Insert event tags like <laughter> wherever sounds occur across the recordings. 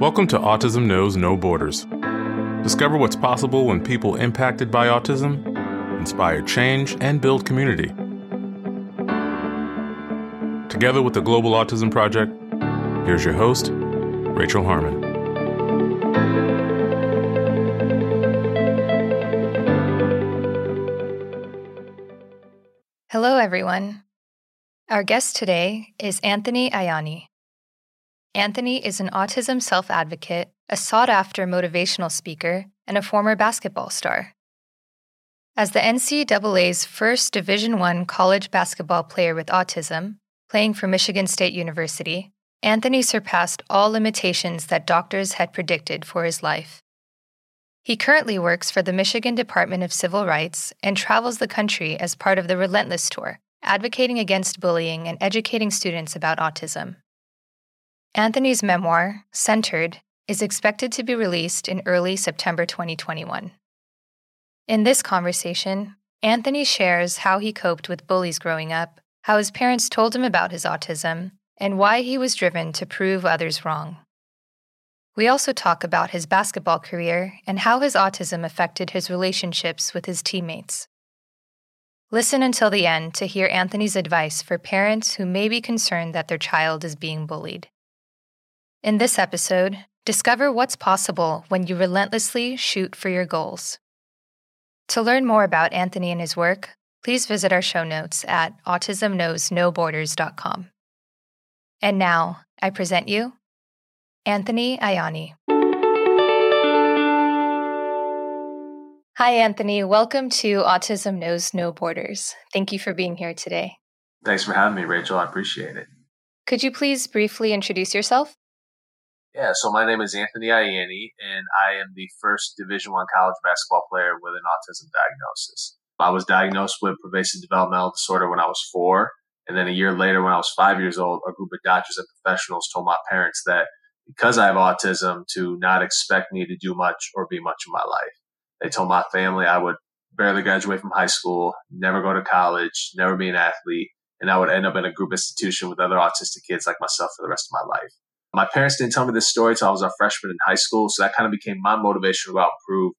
Welcome to Autism Knows No Borders. Discover what's possible when people impacted by autism inspire change and build community. Together with the Global Autism Project, here's your host, Rachel Harmon. Hello, everyone. Our guest today is Anthony Ianni. Anthony is an autism self advocate, a sought after motivational speaker, and a former basketball star. As the NCAA's first Division I college basketball player with autism, playing for Michigan State University, Anthony surpassed all limitations that doctors had predicted for his life. He currently works for the Michigan Department of Civil Rights and travels the country as part of the Relentless Tour, advocating against bullying and educating students about autism. Anthony's memoir, Centered, is expected to be released in early September 2021. In this conversation, Anthony shares how he coped with bullies growing up, how his parents told him about his autism, and why he was driven to prove others wrong. We also talk about his basketball career and how his autism affected his relationships with his teammates. Listen until the end to hear Anthony's advice for parents who may be concerned that their child is being bullied. In this episode, discover what's possible when you relentlessly shoot for your goals. To learn more about Anthony and his work, please visit our show notes at autismknowsnoborders.com. And now, I present you Anthony Ianni. Hi, Anthony. Welcome to Autism Knows No Borders. Thank you for being here today. Thanks for having me, Rachel. I appreciate it. Could you please briefly introduce yourself? Yeah, so my name is Anthony Ianni, and I am the first Division One college basketball player with an autism diagnosis. I was diagnosed with pervasive developmental disorder when I was four, and then a year later, when I was five years old, a group of doctors and professionals told my parents that because I have autism, to not expect me to do much or be much in my life. They told my family I would barely graduate from high school, never go to college, never be an athlete, and I would end up in a group institution with other autistic kids like myself for the rest of my life. My parents didn't tell me this story until I was a freshman in high school, so that kind of became my motivation to go out and prove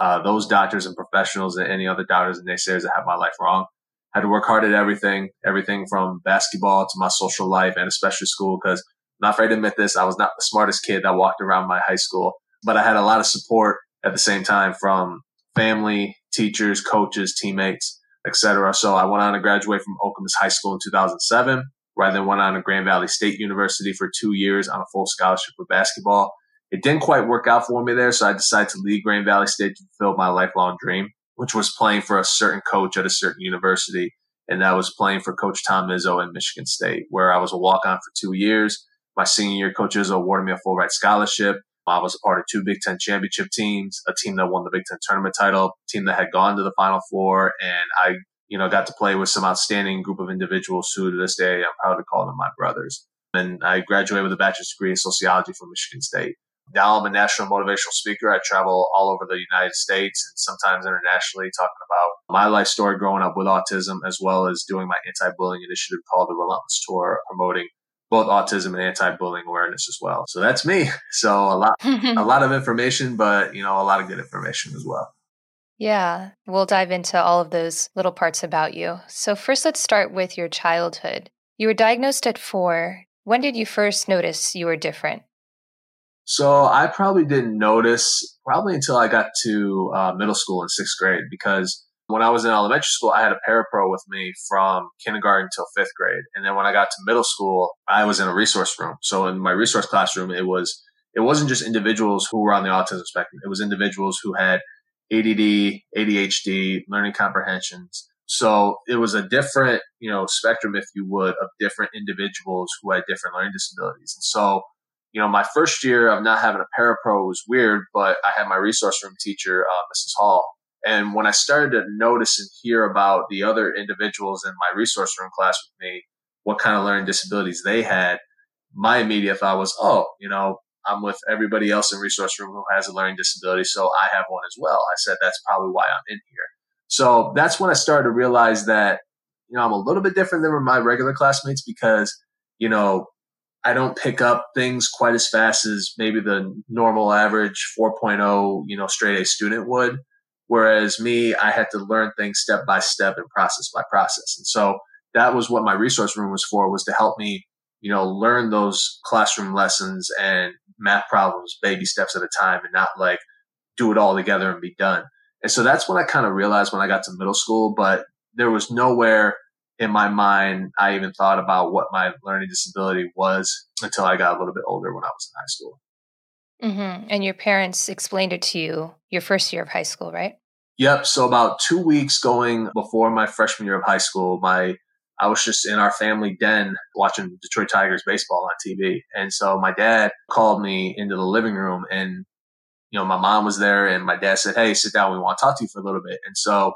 uh, those doctors and professionals and any other doctors and naysayers that have my life wrong. I had to work hard at everything, everything from basketball to my social life and especially school, because I'm not afraid to admit this, I was not the smartest kid that walked around my high school, but I had a lot of support at the same time from family, teachers, coaches, teammates, etc. So I went on to graduate from Okemos High School in 2007 where I then went on to Grand Valley State University for two years on a full scholarship for basketball. It didn't quite work out for me there, so I decided to leave Grand Valley State to fulfill my lifelong dream, which was playing for a certain coach at a certain university. And that was playing for Coach Tom Izzo in Michigan State, where I was a walk on for two years. My senior year, Coach Izzo awarded me a full ride scholarship. I was a part of two Big Ten championship teams, a team that won the Big Ten tournament title, a team that had gone to the Final Four, and I you know, got to play with some outstanding group of individuals who to this day I'm proud to call them my brothers. And I graduated with a bachelor's degree in sociology from Michigan State. Now I'm a national motivational speaker. I travel all over the United States and sometimes internationally talking about my life story growing up with autism, as well as doing my anti-bullying initiative called the Relentless Tour, promoting both autism and anti-bullying awareness as well. So that's me. <laughs> So a lot, <laughs> a lot of information, but you know, a lot of good information as well. Yeah, we'll dive into all of those little parts about you. So, first, let's start with your childhood. You were diagnosed at four. When did you first notice you were different? So, I probably didn't notice probably until I got to uh, middle school in sixth grade because when I was in elementary school, I had a parapro with me from kindergarten till fifth grade. And then when I got to middle school, I was in a resource room. So, in my resource classroom, it was it wasn't just individuals who were on the autism spectrum. It was individuals who had ADD, ADHD, learning comprehensions. So it was a different, you know, spectrum, if you would, of different individuals who had different learning disabilities. And so, you know, my first year of not having a parapro was weird, but I had my resource room teacher, uh, Mrs. Hall. And when I started to notice and hear about the other individuals in my resource room class with me, what kind of learning disabilities they had, my immediate thought was, oh, you know, I'm with everybody else in resource room who has a learning disability, so I have one as well. I said that's probably why I'm in here. So that's when I started to realize that you know I'm a little bit different than my regular classmates because you know I don't pick up things quite as fast as maybe the normal average 4.0, you know, straight A student would. Whereas me, I had to learn things step by step and process by process. And so that was what my resource room was for, was to help me, you know, learn those classroom lessons and math problems, baby steps at a time and not like do it all together and be done. And so that's when I kind of realized when I got to middle school, but there was nowhere in my mind I even thought about what my learning disability was until I got a little bit older when I was in high school. Mm-hmm. And your parents explained it to you your first year of high school, right? Yep. So about two weeks going before my freshman year of high school, my I was just in our family den watching Detroit Tigers baseball on TV. And so my dad called me into the living room and, you know, my mom was there and my dad said, Hey, sit down. We want to talk to you for a little bit. And so,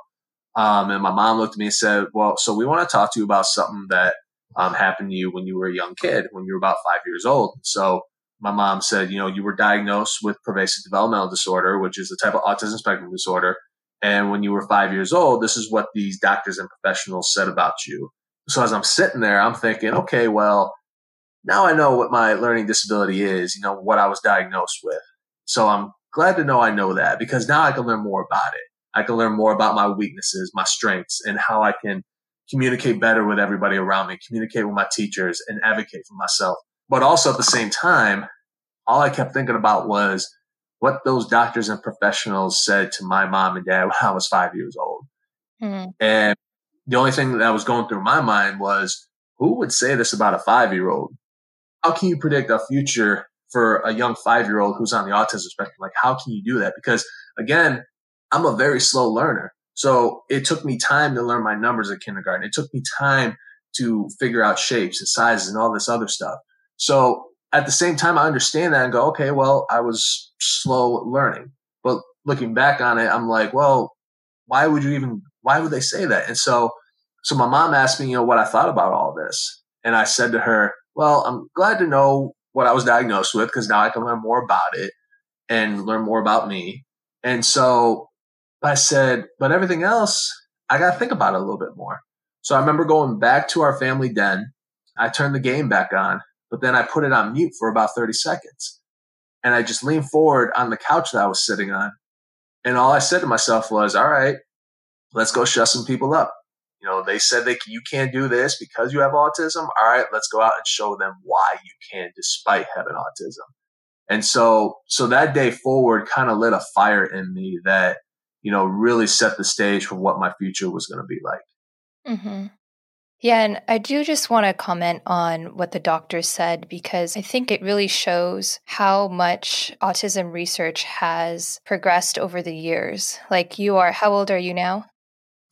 um, and my mom looked at me and said, well, so we want to talk to you about something that, um, happened to you when you were a young kid, when you were about five years old. So my mom said, you know, you were diagnosed with pervasive developmental disorder, which is a type of autism spectrum disorder. And when you were five years old, this is what these doctors and professionals said about you. So as I'm sitting there, I'm thinking, okay, well, now I know what my learning disability is, you know, what I was diagnosed with. So I'm glad to know I know that because now I can learn more about it. I can learn more about my weaknesses, my strengths, and how I can communicate better with everybody around me, communicate with my teachers, and advocate for myself. But also at the same time, all I kept thinking about was what those doctors and professionals said to my mom and dad when I was five years old. Mm-hmm. And the only thing that was going through my mind was who would say this about a five year old? How can you predict a future for a young five year old who's on the autism spectrum? Like, how can you do that? Because again, I'm a very slow learner. So it took me time to learn my numbers at kindergarten. It took me time to figure out shapes and sizes and all this other stuff. So at the same time, I understand that and go, okay, well, I was slow learning. But looking back on it, I'm like, well, why would you even, why would they say that? And so, so my mom asked me, you know, what I thought about all this. And I said to her, well, I'm glad to know what I was diagnosed with because now I can learn more about it and learn more about me. And so I said, but everything else, I got to think about it a little bit more. So I remember going back to our family den. I turned the game back on, but then I put it on mute for about 30 seconds. And I just leaned forward on the couch that I was sitting on. And all I said to myself was, all right, let's go shut some people up. You know, they said they you can't do this because you have autism. All right, let's go out and show them why you can despite having autism. And so, so that day forward kind of lit a fire in me that you know, really set the stage for what my future was going to be like. Mm-hmm. Yeah, and I do just want to comment on what the doctor said because I think it really shows how much autism research has progressed over the years. Like you are, how old are you now?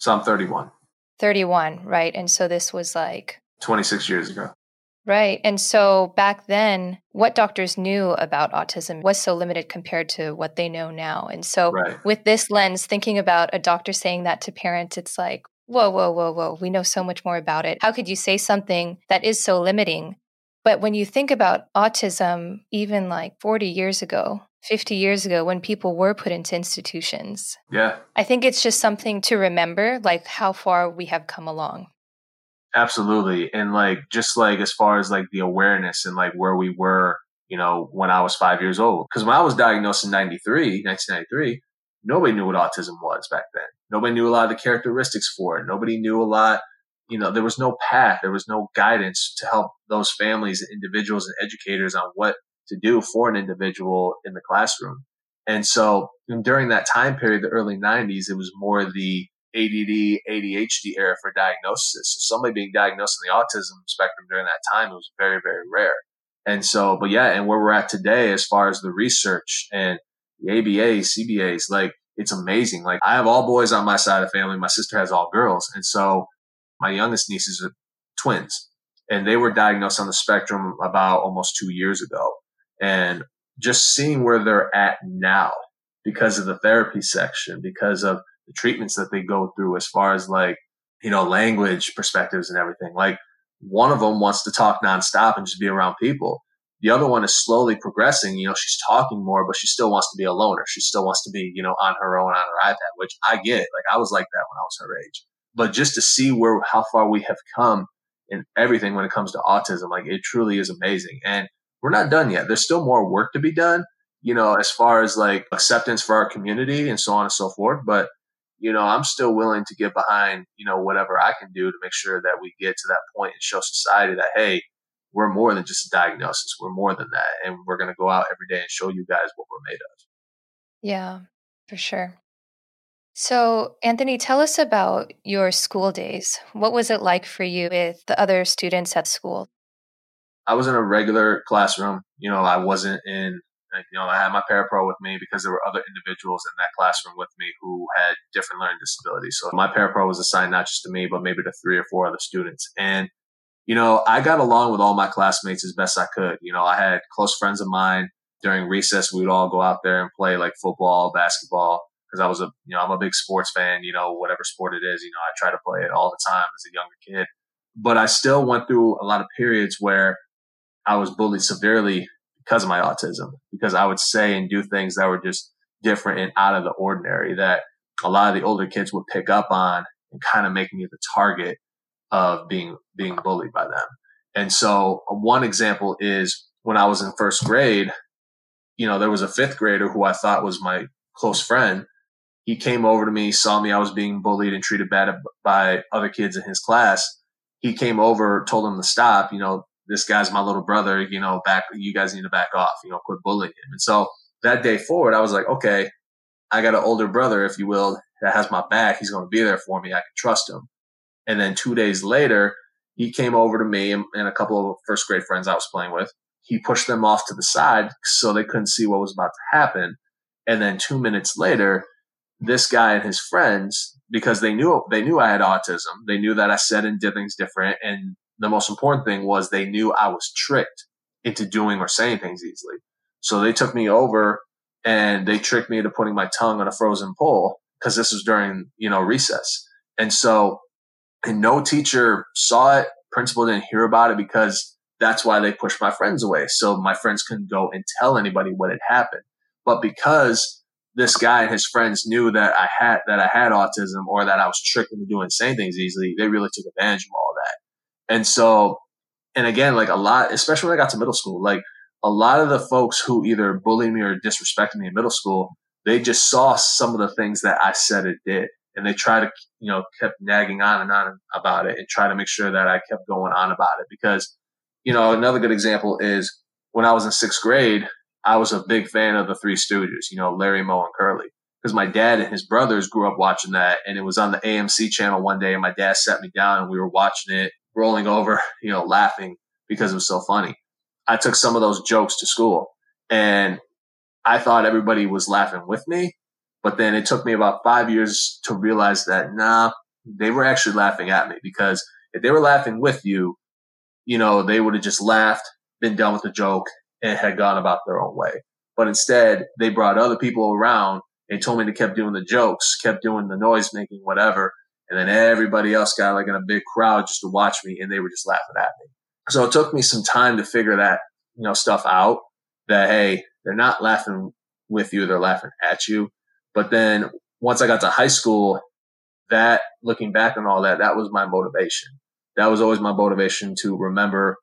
I'm 31. 31, right? And so this was like 26 years ago. Right. And so back then, what doctors knew about autism was so limited compared to what they know now. And so, right. with this lens, thinking about a doctor saying that to parents, it's like, whoa, whoa, whoa, whoa, we know so much more about it. How could you say something that is so limiting? But when you think about autism, even like 40 years ago, 50 years ago, when people were put into institutions, yeah, I think it's just something to remember, like how far we have come along. Absolutely. And like, just like as far as like the awareness and like where we were, you know, when I was five years old. Cause when I was diagnosed in 93, 1993, nobody knew what autism was back then. Nobody knew a lot of the characteristics for it. Nobody knew a lot, you know, there was no path. There was no guidance to help those families and individuals and educators on what to do for an individual in the classroom. And so during that time period, the early 90s, it was more the ADD, ADHD era for diagnosis. So somebody being diagnosed in the autism spectrum during that time, it was very, very rare. And so, but yeah, and where we're at today, as far as the research and the ABAs, CBAs, like it's amazing. Like I have all boys on my side of the family. My sister has all girls. And so my youngest nieces are twins and they were diagnosed on the spectrum about almost two years ago. And just seeing where they're at now because of the therapy section, because of the treatments that they go through as far as like, you know, language perspectives and everything. Like one of them wants to talk nonstop and just be around people. The other one is slowly progressing. You know, she's talking more, but she still wants to be a loner. She still wants to be, you know, on her own on her iPad, which I get. Like I was like that when I was her age. But just to see where how far we have come in everything when it comes to autism. Like it truly is amazing. And we're not done yet. There's still more work to be done, you know, as far as like acceptance for our community and so on and so forth. But, you know, I'm still willing to get behind, you know, whatever I can do to make sure that we get to that point and show society that, hey, we're more than just a diagnosis. We're more than that. And we're going to go out every day and show you guys what we're made of. Yeah, for sure. So, Anthony, tell us about your school days. What was it like for you with the other students at school? I was in a regular classroom. You know, I wasn't in, you know, I had my parapro with me because there were other individuals in that classroom with me who had different learning disabilities. So my parapro was assigned not just to me, but maybe to three or four other students. And, you know, I got along with all my classmates as best I could. You know, I had close friends of mine during recess. We would all go out there and play like football, basketball because I was a, you know, I'm a big sports fan, you know, whatever sport it is, you know, I try to play it all the time as a younger kid. But I still went through a lot of periods where I was bullied severely because of my autism, because I would say and do things that were just different and out of the ordinary that a lot of the older kids would pick up on and kind of make me the target of being, being bullied by them. And so one example is when I was in first grade, you know, there was a fifth grader who I thought was my close friend he came over to me, saw me I was being bullied and treated bad by other kids in his class. He came over, told him to stop. You know, this guy's my little brother. You know, back. You guys need to back off. You know, quit bullying him. And so that day forward, I was like, okay, I got an older brother, if you will, that has my back. He's going to be there for me. I can trust him. And then two days later, he came over to me and, a couple of first grade friends I was playing with. He pushed them off to the side so they couldn't see what was about to happen. And then two minutes later, this guy and his friends because they knew they knew I had autism. They knew that I said and did things different, and the most important thing was they knew I was tricked into doing or saying things easily. So they took me over and they tricked me into putting my tongue on a frozen pole because this was during you know recess, and so and no teacher saw it. Principal didn't hear about it because that's why they pushed my friends away. So my friends couldn't go and tell anybody what had happened. But because this guy and his friends knew that I had that I had autism or that I was tricked into doing saying things easily, they really took advantage of all. And so, and again, like a lot, especially when I got to middle school, like a lot of the folks who either bullied me or disrespected me in middle school, they just saw some of the things that I said it did. And they try to, you know, kept nagging on and on about it and try to make sure that I kept going on about it. Because, you know, another good example is when I was in sixth grade, I was a big fan of the Three Stooges, you know, Larry, Moe, and Curly. Because my dad and his brothers grew up watching that, and it was on the AMC channel one day, and my dad sat me down, and we were watching it, rolling over, you know, laughing because it was so funny. I took some of those jokes to school, and I thought everybody was laughing with me, but then it took me about five years to realize that nah, they were actually laughing at me because if they were laughing with you, you know, they would have just laughed, been done with the joke, and had gone about their own way. But instead, they brought other people around and told me to keep doing the jokes, kept doing the noise making, whatever. And then everybody else got like in a big crowd just to watch me and they were just laughing at me. So it took me some time to figure that, you know, stuff out that, hey, they're not laughing with you, they're laughing at you. But then once I got to high school, that looking back on all that, that was my motivation. That was always my motivation to remember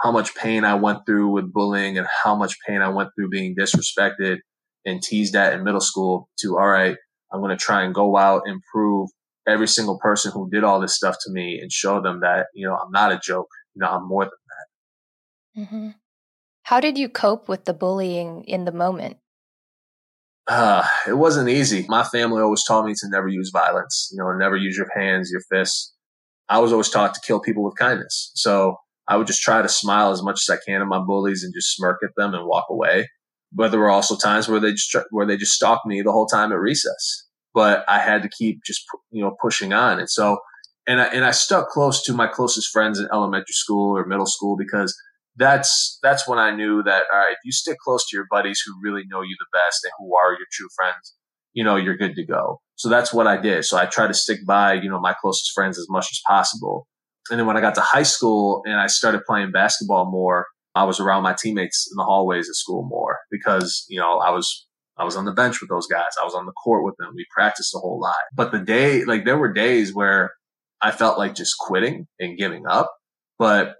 how much pain I went through with bullying and how much pain I went through being disrespected and teased at in middle school to, all right, I'm going to try and go out and prove every single person who did all this stuff to me and show them that, you know, I'm not a joke. You know, I'm more than that. Mm-hmm. How did you cope with the bullying in the moment? Uh, it wasn't easy. My family always taught me to never use violence, you know, never use your hands, your fists. I was always taught to kill people with kindness. So I would just try to smile as much as I can at my bullies and just smirk at them and walk away. But there were also times where they just where they just stalked me the whole time at recess. But I had to keep just you know pushing on, and so and I and I stuck close to my closest friends in elementary school or middle school because that's that's when I knew that all right, if you stick close to your buddies who really know you the best and who are your true friends, you know you're good to go. So that's what I did. So I tried to stick by you know my closest friends as much as possible and then when I got to high school and I started playing basketball more, I was around my teammates in the hallways at school more because, you know, I was I was on the bench with those guys. I was on the court with them. We practiced a whole lot. But the day, like there were days where I felt like just quitting and giving up. But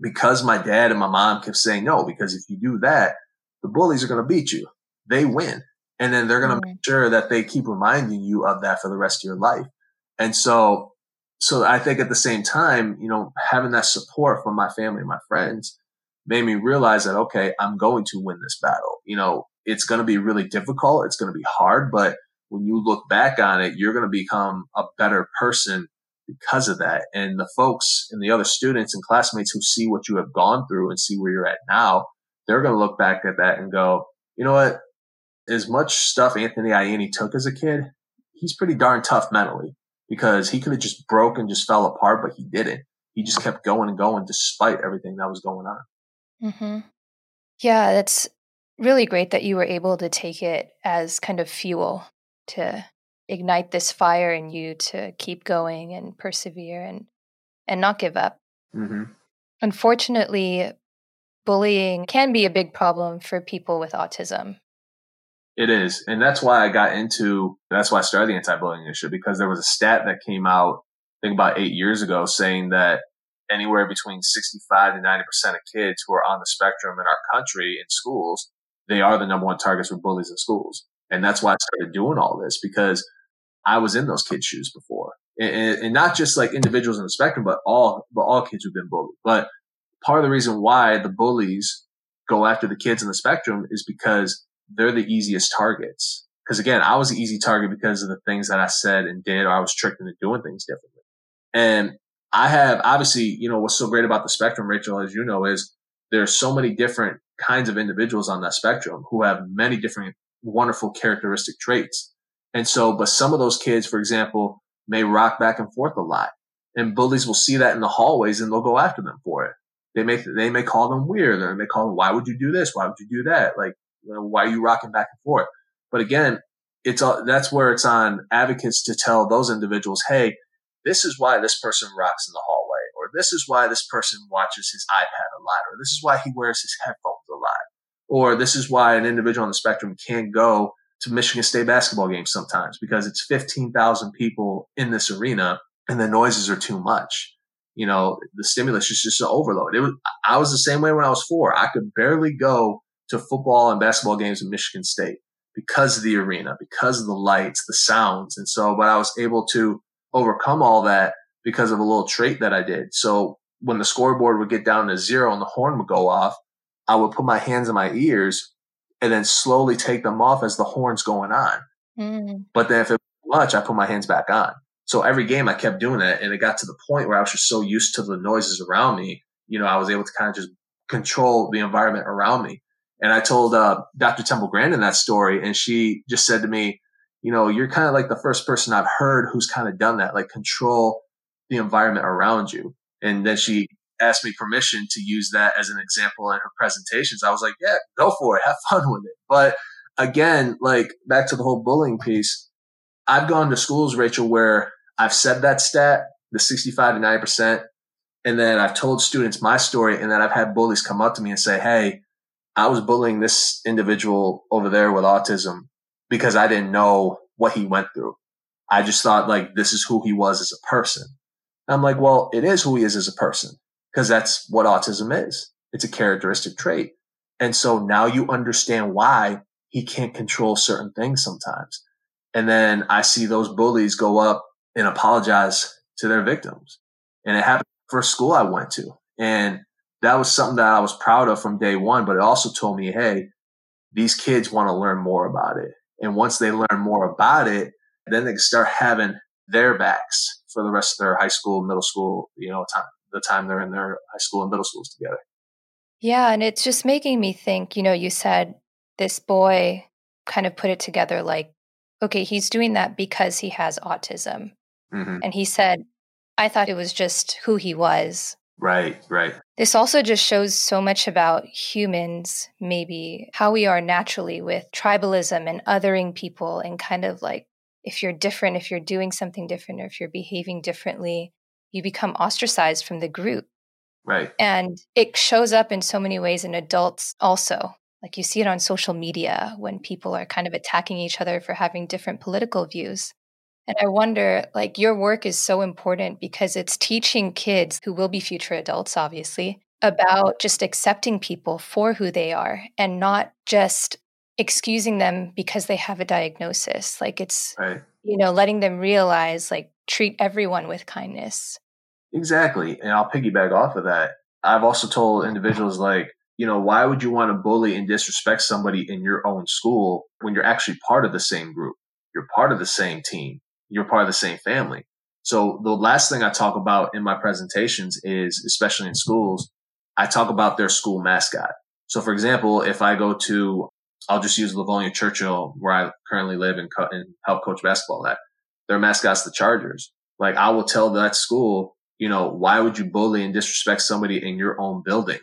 because my dad and my mom kept saying no, because if you do that, the bullies are going to beat you. They win. And then they're going to mm-hmm. make sure that they keep reminding you of that for the rest of your life. And so, so I think at the same time, you know, having that support from my family and my friends made me realize that, okay, I'm going to win this battle. You know, it's going to be really difficult. It's going to be hard, but when you look back on it, you're going to become a better person because of that. And the folks and the other students and classmates who see what you have gone through and see where you're at now, they're going to look back at that and go, you know what? As much stuff Anthony Ianni took as a kid, he's pretty darn tough mentally because he could have just broke and just fell apart, but he didn't. He just kept going and going despite everything that was going on. Mm-hmm. Yeah, that's really great that you were able to take it as kind of fuel to ignite this fire in you to keep going and persevere and and not give up. Mm-hmm. Unfortunately, bullying can be a big problem for people with autism. It is, and that's why I got into. That's why I started the anti-bullying initiative because there was a stat that came out, I think about eight years ago, saying that anywhere between 65 to 90 percent of kids who are on the spectrum in our country in schools, they are the number one targets for bullies in schools. And that's why I started doing all this because I was in those kids' shoes before. And, and, not just like individuals in the spectrum, but all, but all kids who've been bullied. But part of the reason why the bullies go after the kids in the spectrum is because they're the easiest targets. Because again, I was the easy target because of the things that I said and did, or I was tricked into doing things differently. And I have obviously, you know, what's so great about the spectrum, Rachel, as you know, is there are so many different kinds of individuals on that spectrum who have many different wonderful characteristic traits. And so, but some of those kids, for example, may rock back and forth a lot and bullies will see that in the hallways and they'll go after them for it. They may, they may call them weird or they may call them, why would you do this? Why would you do that? Like, you know, why are you rocking back and forth? But again, it's all, that's where it's on advocates to tell those individuals, Hey, this is why this person rocks in the hallway, or this is why this person watches his iPad a lot, or this is why he wears his headphones or this is why an individual on the spectrum can't go to Michigan State basketball games sometimes because it's 15,000 people in this arena and the noises are too much. You know, the stimulus is just an overload. It was, I was the same way when I was four. I could barely go to football and basketball games in Michigan State because of the arena, because of the lights, the sounds. And so, but I was able to overcome all that because of a little trait that I did. So when the scoreboard would get down to zero and the horn would go off, I would put my hands in my ears and then slowly take them off as the horn's going on. Mm. But then if it was much, I put my hands back on. So every game I kept doing that and it got to the point where I was just so used to the noises around me, you know, I was able to kind of just control the environment around me. And I told uh, Dr. Temple Grandin that story and she just said to me, you know, you're kind of like the first person I've heard who's kind of done that, like control the environment around you. And then she asked me permission to use that as an example in her presentations. I was like, yeah, go for it. Have fun with it. But again, like back to the whole bullying piece, I've gone to schools, Rachel, where I've said that stat, the 65 to 90%, and then I've told students my story, and then I've had bullies come up to me and say, hey, I was bullying this individual over there with autism because I didn't know what he went through. I just thought like this is who he was as a person. And I'm like, well, it is who he is as a person because that's what autism is. It's a characteristic trait. And so now you understand why he can't control certain things sometimes. And then I see those bullies go up and apologize to their victims. And it happened first school I went to. And that was something that I was proud of from day one, but it also told me, Hey, these kids want to learn more about it. And once they learn more about it, then they can start having their backs for the rest of their high school, middle school, you know, time, the time they're in their high school and middle schools together. Yeah. And it's just making me think, you know, you said this boy kind of put it together like, okay, he's doing that because he has autism. Mm-hmm. And he said, I thought it was just who he was. Right, right. This also just shows so much about humans, maybe how we are naturally with tribalism and othering people, and kind of like if you're different, if you're doing something different, or if you're behaving differently, you become ostracized from the group. Right. And it shows up in so many ways in adults also. Like you see it on social media when people are kind of attacking each other for having different political views. And I wonder, like, your work is so important because it's teaching kids who will be future adults, obviously, about just accepting people for who they are and not just excusing them because they have a diagnosis. Like, it's, right. you know, letting them realize, like, treat everyone with kindness. Exactly. And I'll piggyback off of that. I've also told individuals, like, you know, why would you want to bully and disrespect somebody in your own school when you're actually part of the same group? You're part of the same team. You're part of the same family. So the last thing I talk about in my presentations is, especially in schools, I talk about their school mascot. So for example, if I go to, I'll just use Livonia Churchill where I currently live and, co- and help coach basketball at. Their mascot's the Chargers. Like I will tell that school, you know, why would you bully and disrespect somebody in your own building?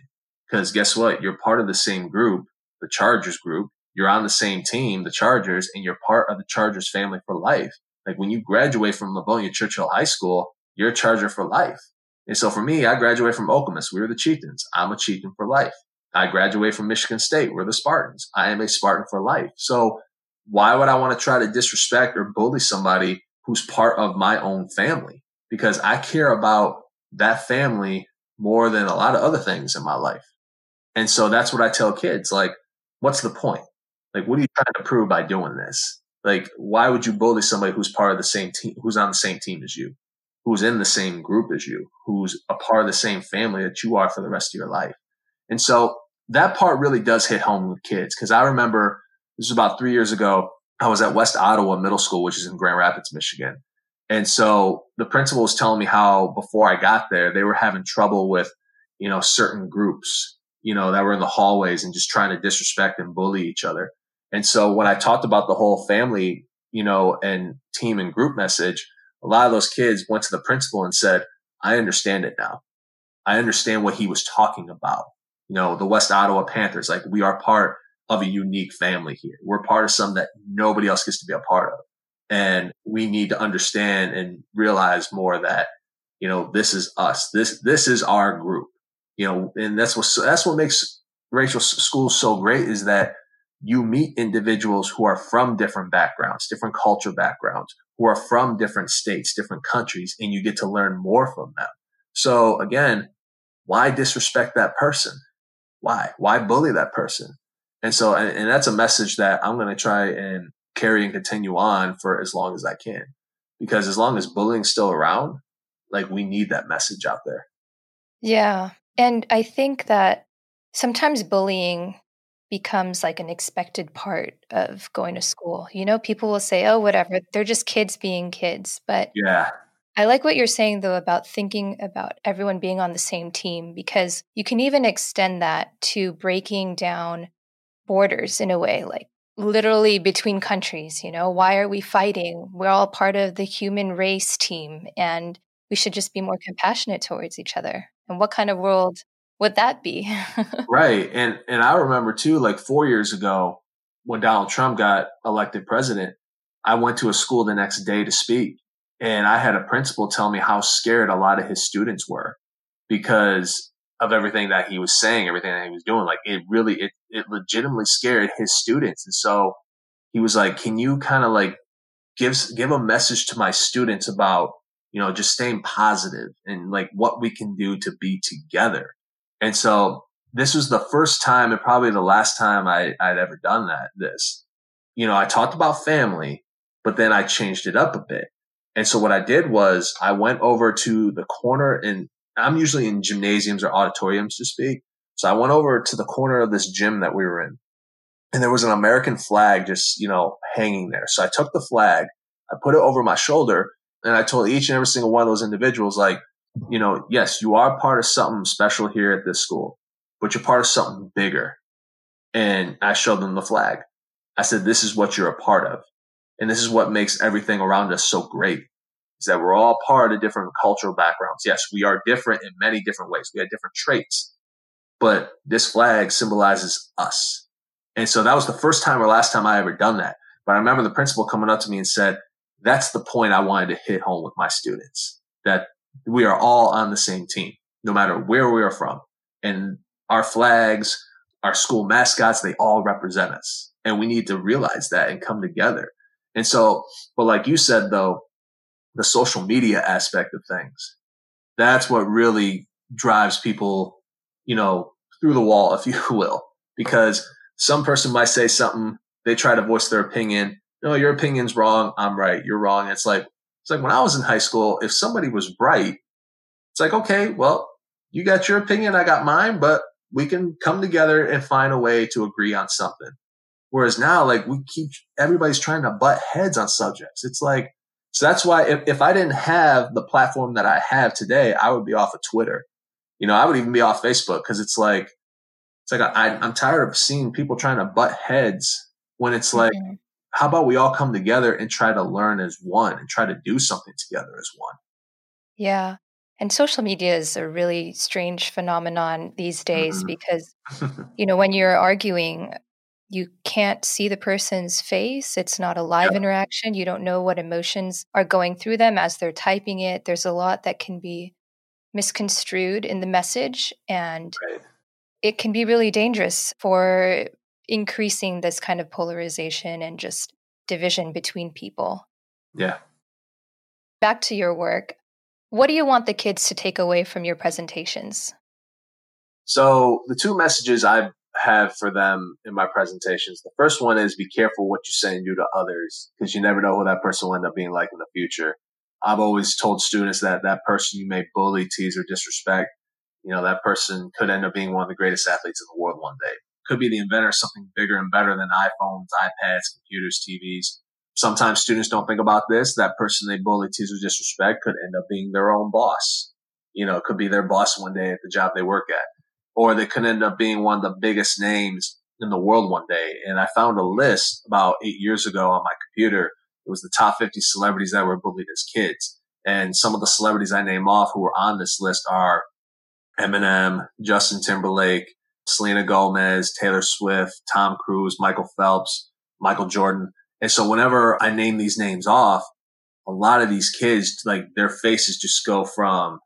Because guess what? You're part of the same group, the Chargers group. You're on the same team, the Chargers, and you're part of the Chargers family for life. Like when you graduate from Livonia Churchill High School, you're a Charger for life. And so for me, I graduated from Okemos. We were the Chieftains. I'm a Chieftain for life. I graduate from Michigan State. We're the Spartans. I am a Spartan for life. So why would I want to try to disrespect or bully somebody who's part of my own family? Because I care about that family more than a lot of other things in my life. And so that's what I tell kids. Like, what's the point? Like, what are you trying to prove by doing this? Like, why would you bully somebody who's part of the same team, who's on the same team as you, who's in the same group as you, who's a part of the same family that you are for the rest of your life? And so that part really does hit home with kids. Cause I remember this was about three years ago. I was at West Ottawa Middle School, which is in Grand Rapids, Michigan. And so the principal was telling me how before I got there, they were having trouble with, you know, certain groups you know, that were in the hallways and just trying to disrespect and bully each other. And so when I talked about the whole family, you know, and team and group message, a lot of those kids went to the principal and said, I understand it now. I understand what he was talking about. You know, the West Ottawa Panthers, like we are part of a unique family here. We're part of something that nobody else gets to be a part of. And we need to understand and realize more that, you know, this is us. This, this is our group you know, and that's what that's what makes racial schools so great is that you meet individuals who are from different backgrounds, different culture backgrounds, who are from different states, different countries, and you get to learn more from them. So again, why disrespect that person? Why? Why bully that person? And so, and, and that's a message that I'm going to try and carry and continue on for as long as I can. Because as long as bullying's still around, like we need that message out there. Yeah. And I think that sometimes bullying becomes like an expected part of going to school. You know, people will say, oh, whatever, they're just kids being kids. But yeah. I like what you're saying, though, about thinking about everyone being on the same team, because you can even extend that to breaking down borders in a way, like literally between countries. You know, why are we fighting? We're all part of the human race team, and we should just be more compassionate towards each other. And what kind of world would that be? <laughs> right. And and I remember too, like four years ago, when Donald Trump got elected president, I went to a school the next day to speak. And I had a principal tell me how scared a lot of his students were because of everything that he was saying, everything that he was doing. Like it really, it, it legitimately scared his students. And so he was like, can you kind of like give, give a message to my students about you know, just staying positive and like what we can do to be together. And so this was the first time and probably the last time I, I'd ever done that. This, you know, I talked about family, but then I changed it up a bit. And so what I did was I went over to the corner and I'm usually in gymnasiums or auditoriums to speak. So I went over to the corner of this gym that we were in and there was an American flag just, you know, hanging there. So I took the flag, I put it over my shoulder and I told each and every single one of those individuals, like, you know, yes, you are part of something special here at this school, but you're part of something bigger. And I showed them the flag. I said, this is what you're a part of. And this is what makes everything around us so great is that we're all part of different cultural backgrounds. Yes, we are different in many different ways. We have different traits, but this flag symbolizes us. And so that was the first time or last time I ever done that. But I remember the principal coming up to me and said, that's the point I wanted to hit home with my students that we are all on the same team, no matter where we are from. And our flags, our school mascots, they all represent us. And we need to realize that and come together. And so, but like you said, though, the social media aspect of things. That's what really drives people, you know, through the wall, <laughs> if you will, because some person might say something, they try to voice their opinion. No, your opinion's wrong. I'm right. You're wrong. It's like, it's like when I was in high school, if somebody was right, it's like, okay, well, you got your opinion. I got mine, but we can come together and find a way to agree on something. Whereas now, like we keep, everybody's trying to butt heads on subjects. It's like, so that's why if, if I didn't have the platform that I have today, I would be off of Twitter. You know, I would even be off Facebook because it's like, it's like I, I'm tired of seeing people trying to butt heads when it's like, mm-hmm. how about we all come together and try to learn as one and try to do something together as one? Yeah. And social media is a really strange phenomenon these days mm-hmm. because, <laughs> you know, when you're arguing, you can't see the person's face. It's not a live yeah. interaction. You don't know what emotions are going through them as they're typing it. There's a lot that can be misconstrued in the message, and right. it can be really dangerous for increasing this kind of polarization and just division between people. Yeah. Back to your work. What do you want the kids to take away from your presentations? So, the two messages I have for them in my presentations the first one is be careful what you say and do to others because you never know who that person will end up being like in the future. I've always told students that that person you may bully, tease, or disrespect, you know, that person could end up being one of the greatest athletes in the world one day. Could be the inventor of something bigger and better than iPhones, iPads, computers, TVs sometimes students don't think about this. That person they bully, tease, or disrespect could end up being their own boss. You know, it could be their boss one day at the job they work at, or they could end up being one of the biggest names in the world one day. And I found a list about eight years ago on my computer. It was the top 50 celebrities that were bullied as kids. And some of the celebrities I name off who were on this list are Eminem, Justin Timberlake, Selena Gomez, Taylor Swift, Tom Cruise, Michael Phelps, Michael Jordan. And so whenever I name these names off, a lot of these kids, like their faces just go from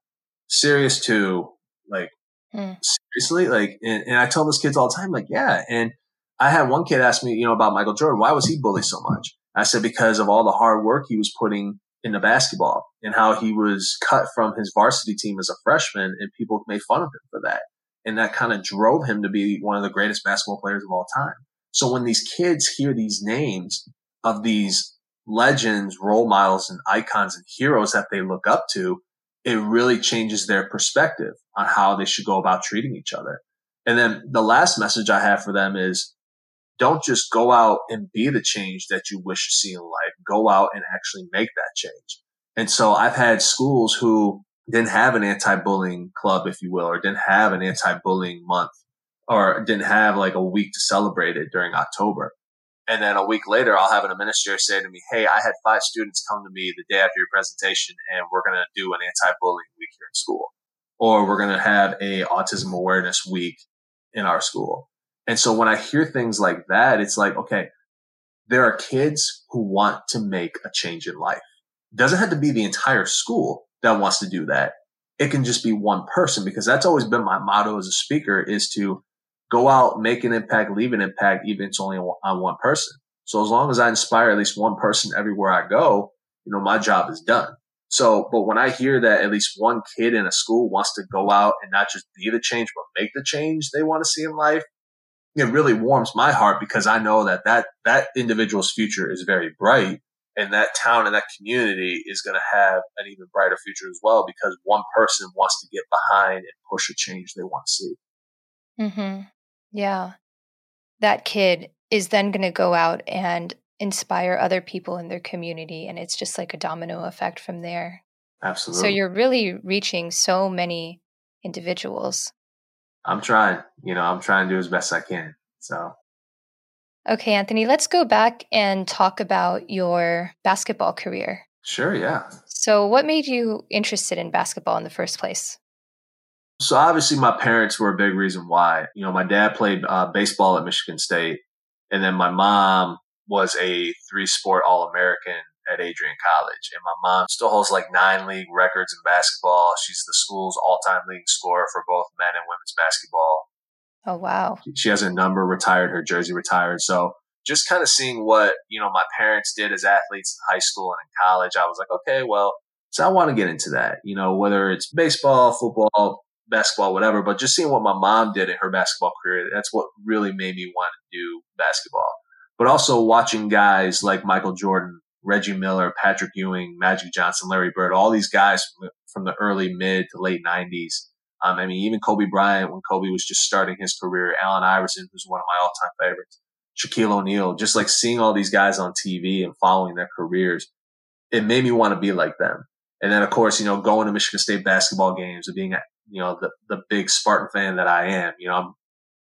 serious to like mm. seriously, like, and, and I tell those kids all the time, like, yeah. And I had one kid ask me, you know, about Michael Jordan. Why was he bullied so much? I said, because of all the hard work he was putting into basketball and how he was cut from his varsity team as a freshman and people made fun of him for that. And that kind of drove him to be one of the greatest basketball players of all time. So when these kids hear these names, of these legends, role models, and icons and heroes that they look up to, it really changes their perspective on how they should go about treating each other. And then the last message I have for them is don't just go out and be the change that you wish to see in life. Go out and actually make that change. And so I've had schools who didn't have an anti-bullying club, if you will, or didn't have an anti-bullying month or didn't have like a week to celebrate it during October. And then a week later, I'll have an administrator say to me, Hey, I had five students come to me the day after your presentation, and we're going to do an anti bullying week here in school. Or we're going to have a autism awareness week in our school. And so when I hear things like that, it's like, okay, there are kids who want to make a change in life. It doesn't have to be the entire school that wants to do that. It can just be one person because that's always been my motto as a speaker is to go out, make an impact, leave an impact, even if it's only on one person. So as long as I inspire at least one person everywhere I go, you know, my job is done. So, but when I hear that at least one kid in a school wants to go out and not just be the change, but make the change they want to see in life, it really warms my heart because I know that that, that individual's future is very bright and that town and that community is going to have an even brighter future as well because one person wants to get behind and push a change they want to see. Mm-hmm. Yeah. That kid is then going to go out and inspire other people in their community. And it's just like a domino effect from there. Absolutely. So you're really reaching so many individuals. I'm trying, you know, I'm trying to do as best I can. So. Okay, Anthony, let's go back and talk about your basketball career. Sure, yeah. So, what made you interested in basketball in the first place? So obviously, my parents were a big reason why. You know, my dad played uh, baseball at Michigan State, and then my mom was a three-sport All-American at Adrian College, and my mom still holds like nine league records in basketball. She's the school's all-time leading scorer for both men and women's basketball. Oh wow! She has a number retired, her jersey retired. So just kind of seeing what, you know, my parents did as athletes in high school and in college, I was like, okay, well, so I want to get into that, you know, whether it's baseball, football, basketball, whatever, but just seeing what my mom did in her basketball career, that's what really made me want to do basketball. But also watching guys like Michael Jordan, Reggie Miller, Patrick Ewing, Magic Johnson, Larry Bird, all these guys from the, early mid to late 90s. Um, I mean, even Kobe Bryant when Kobe was just starting his career, Allen Iverson, who's one of my all time favorites, Shaquille O'Neal, just like seeing all these guys on TV and following their careers, it made me want to be like them. And then, of course, you know, going to Michigan State basketball games and being, you know, the, the big Spartan fan that I am, you know, I'm,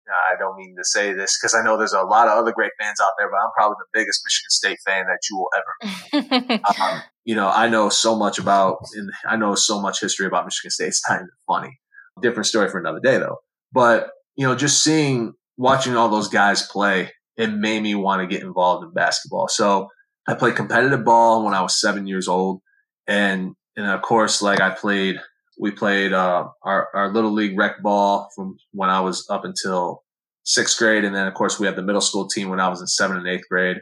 I don't mean to say this because I know there's a lot of other great fans out there, but I'm probably the biggest Michigan State fan that you will ever meet. <laughs> um, you know, I know so much about, and I know so much history about Michigan State. It's not even funny. Different story for another day, though. But you know, just seeing, watching all those guys play, it made me want to get involved in basketball. So I played competitive ball when I was seven years old, and and of course, like I played we played uh, our, our little league rec ball from when I was up until sixth grade. And then, of course, we had the middle school team when I was in seventh and eighth grade.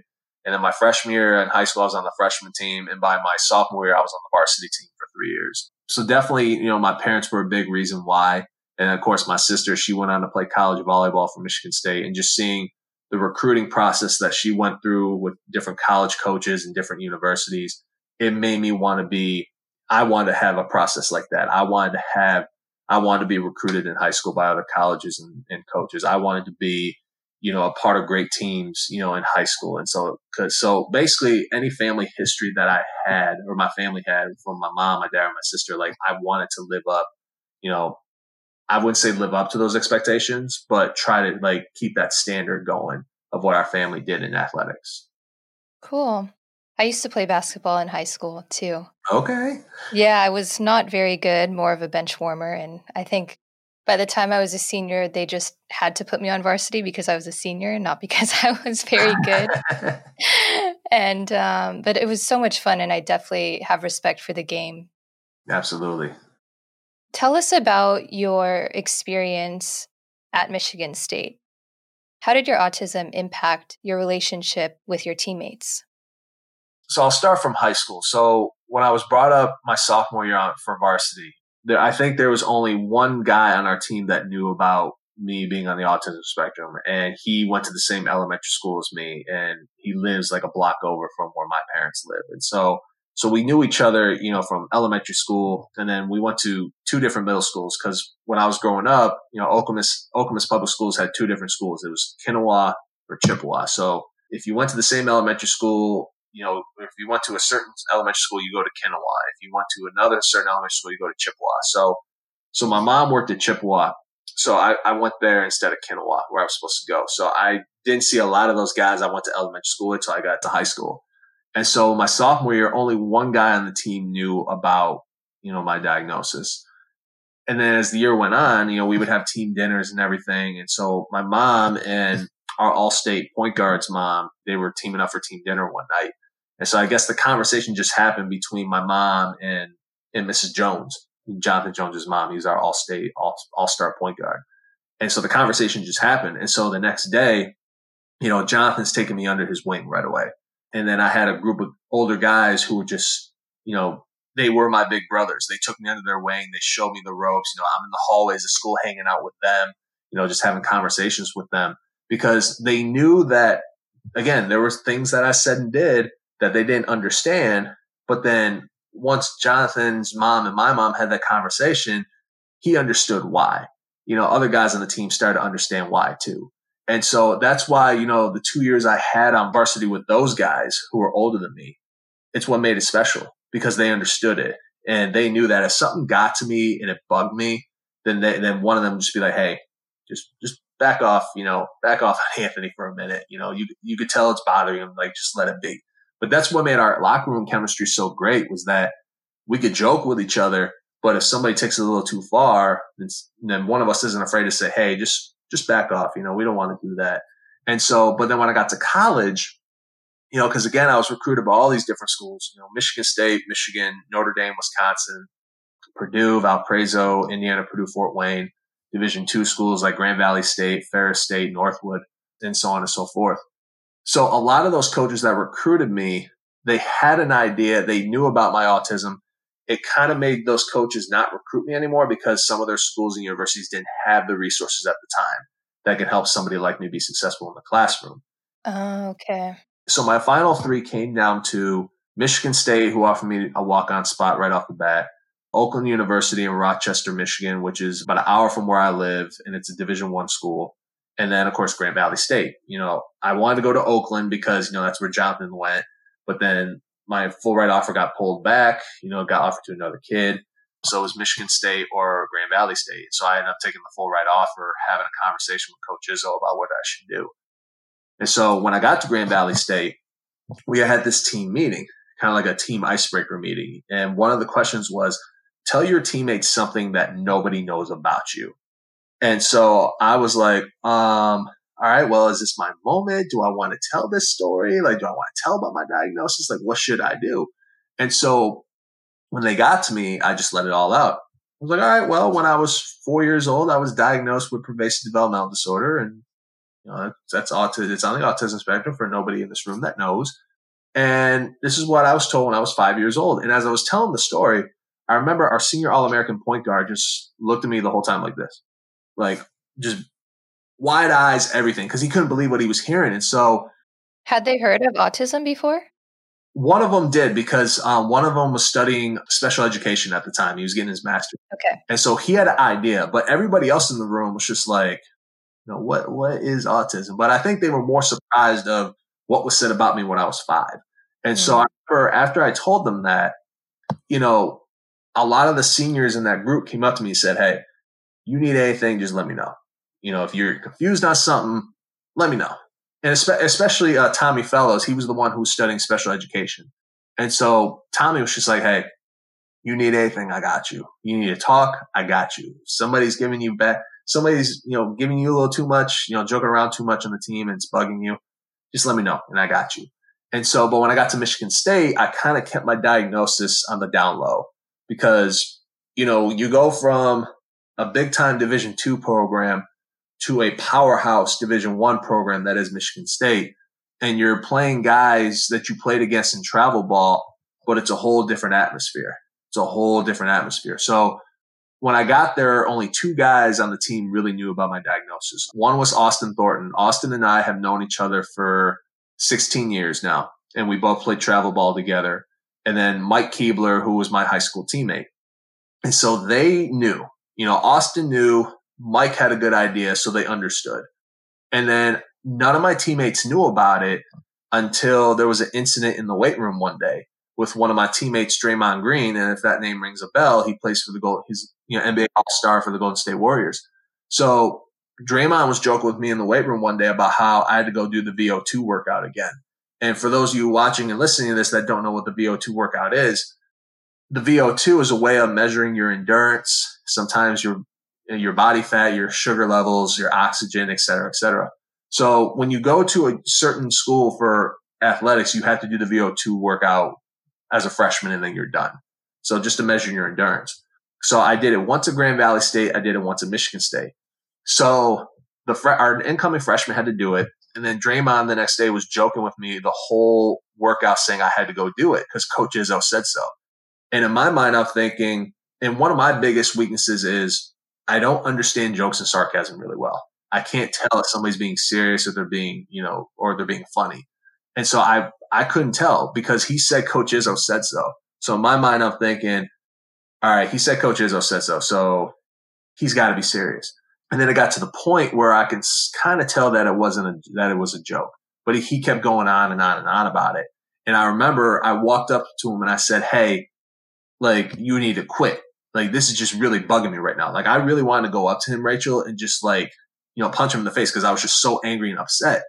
And then my freshman year in high school, I was on the freshman team. And by my sophomore year, I was on the varsity team for three years. So definitely, you know, my parents were a big reason why. And of course, my sister, she went on to play college volleyball for Michigan State and just seeing the recruiting process that she went through with different college coaches and different universities, it made me want to be I wanted to have a process like that. I wanted to have, I wanted to be recruited in high school by other colleges and, and coaches. I wanted to be, you know, a part of great teams, you know, in high school. And so, so basically any family history that I had or my family had from my mom, my dad, and my sister, like I wanted to live up, you know, I wouldn't say live up to those expectations, but try to like keep that standard going of what our family did in athletics. Cool. I used to play basketball in high school too. Okay. Yeah, I was not very good, more of a bench warmer. And I think by the time I was a senior, they just had to put me on varsity because I was a senior, not because <laughs> I was very good. <laughs> and, um, but it was so much fun. And I definitely have respect for the game. Absolutely. Tell us about your experience at Michigan State. How did your autism impact your relationship with your teammates? So I'll start from high school. So when I was brought up my sophomore year on for varsity, there, I think there was only one guy on our team that knew about me being on the autism spectrum, and he went to the same elementary school as me, and he lives like a block over from where my parents live, and so. So we knew each other, you know, from elementary school, and then we went to two different middle schools. Because when I was growing up, you know, Okemos Okemos Public Schools had two different schools. It was Kinawa or Chippewa. So if you went to the same elementary school, you know, if you went to a certain elementary school, you go to Kinawa. If you went to another certain elementary school, you go to Chippewa. So, so my mom worked at Chippewa. So I, I went there instead of Kinawa, where I was supposed to go. So I didn't see a lot of those guys I went to elementary school until I got to high school. And so my sophomore year, only one guy on the team knew about, you know, my diagnosis. And then as the year went on, you know, we would have team dinners and everything. And so my mom and our all state point guard's mom, they were teaming up for team dinner one night. And so I guess the conversation just happened between my mom and, and Mrs. Jones, Jonathan Jones's mom. He's our all state, all, star point guard. And so the conversation just happened. And so the next day, you know, Jonathan's taking me under his wing right away. And then I had a group of older guys who were just, you know, they were my big brothers. They took me under their wing. They showed me the ropes. You know, I'm in the hallways of school hanging out with them, you know, just having conversations with them because they knew that, again, there was things that I said and did that they didn't understand. But then once Jonathan's mom and my mom had that conversation, he understood why. You know, other guys on the team started to understand why too. And so that's why, you know, the two years I had on varsity with those guys who were older than me, it's what made it special because they understood it. And they knew that if something got to me and it bugged me, then they, then one of them would just be like, Hey, just, just back off, you know, back off on <laughs> Anthony for a minute. You know, you, you could tell it's bothering him. Like, just let it be. But that's what made our locker room chemistry so great was that we could joke with each other, but if somebody takes it a little too far, then one of us isn't afraid to say, "Hey, just just back off." You know, we don't want to do that. And so, but then when I got to college, you know, because again, I was recruited by all these different schools. You know, Michigan State, Michigan, Notre Dame, Wisconsin, Purdue, Valparaiso, Indiana, Purdue, Fort Wayne, Division two schools like Grand Valley State, Ferris State, Northwood, and so on and so forth. So a lot of those coaches that recruited me, they had an idea, they knew about my autism. It kind of made those coaches not recruit me anymore because some of their schools and universities didn't have the resources at the time that could help somebody like me be successful in the classroom. Oh, okay. So my final three came down to Michigan State, who offered me a walk on spot right off the bat, Oakland University in Rochester, Michigan, which is about an hour from where I live, and it's a Division One school. And then, of course, Grand Valley State. You know, I wanted to go to Oakland because you know that's where Jonathan went, but then my full ride offer got pulled back. You know, got offered to another kid. So it was Michigan State or Grand Valley State. So I ended up taking the full ride offer, having a conversation with Coach Izzo about what I should do. And so when I got to Grand Valley State, we had this team meeting, kind of like a team icebreaker meeting. And one of the questions was, tell your teammates something that nobody knows about you. And so I was like, um, all right, well, is this my moment? Do I want to tell this story? Like, do I want to tell about my diagnosis? Like, what should I do? And so when they got to me, I just let it all out. I was like, all right, well, when I was four years old, I was diagnosed with pervasive developmental disorder. And, you know, that's autism. It's on the autism spectrum for nobody in this room that knows. And this is what I was told when I was five years old. And as I was telling the story, I remember our senior All American point guard just looked at me the whole time like this, like just wide eyes, everything, because he couldn't believe what he was hearing. And so, had they heard of autism before? One of them did because um, one of them was studying special education at the time. He was getting his master's. Okay. And so he had an idea, but everybody else in the room was just like, you know, what what is autism? But I think they were more surprised of what was said about me when I was five. And mm-hmm. so I remember after I told them that, you know, a lot of the seniors in that group came up to me and said, Hey, you need anything, just let me know. You know, if you're confused on something, let me know. And especially uh, Tommy Fellows, he was the one who was studying special education. And so Tommy was just like, Hey, you need anything, I got you. You need to talk, I got you. Somebody's giving you back, somebody's, you know, giving you a little too much, you know, joking around too much on the team and it's bugging you, just let me know and I got you. And so, but when I got to Michigan State, I kind of kept my diagnosis on the down low because, you know, you go from a big time division two program to a powerhouse division one program that is Michigan State. And you're playing guys that you played against in travel ball, but it's a whole different atmosphere. It's a whole different atmosphere. So when I got there, only two guys on the team really knew about my diagnosis. One was Austin Thornton. Austin and I have known each other for 16 years now, and we both played travel ball together and then Mike Keebler, who was my high school teammate. And so they knew, you know, Austin knew, Mike had a good idea, so they understood. And then none of my teammates knew about it until there was an incident in the weight room one day with one of my teammates, Draymond Green. And if that name rings a bell, he plays for the gold, he's, you know, NBA All Star for the Golden State Warriors. So Draymond was joking with me in the weight room one day about how I had to go do the VO2 workout again. And for those of you watching and listening to this that don't know what the VO2 workout is, the VO2 is a way of measuring your endurance, sometimes your your body fat, your sugar levels, your oxygen, et cetera, et cetera. So when you go to a certain school for athletics, you have to do the VO2 workout as a freshman and then you're done. So just to measure your endurance. So I did it once at Grand Valley State. I did it once at Michigan State. So the our incoming freshman had to do it. And then Draymond the next day was joking with me the whole workout saying I had to go do it because Coach Izzo said so. And in my mind, I'm thinking, and one of my biggest weaknesses is I don't understand jokes and sarcasm really well. I can't tell if somebody's being serious or they're being, you know, or they're being funny. And so I, I couldn't tell because he said Coach Izzo said so. So in my mind, I'm thinking, all right, he said Coach Izzo said so. So he's got to be serious. And then it got to the point where I can kind of tell that it wasn't a, that it was a joke, but he kept going on and on and on about it. And I remember I walked up to him and I said, Hey, like you need to quit. Like this is just really bugging me right now. Like I really wanted to go up to him, Rachel, and just like, you know, punch him in the face because I was just so angry and upset.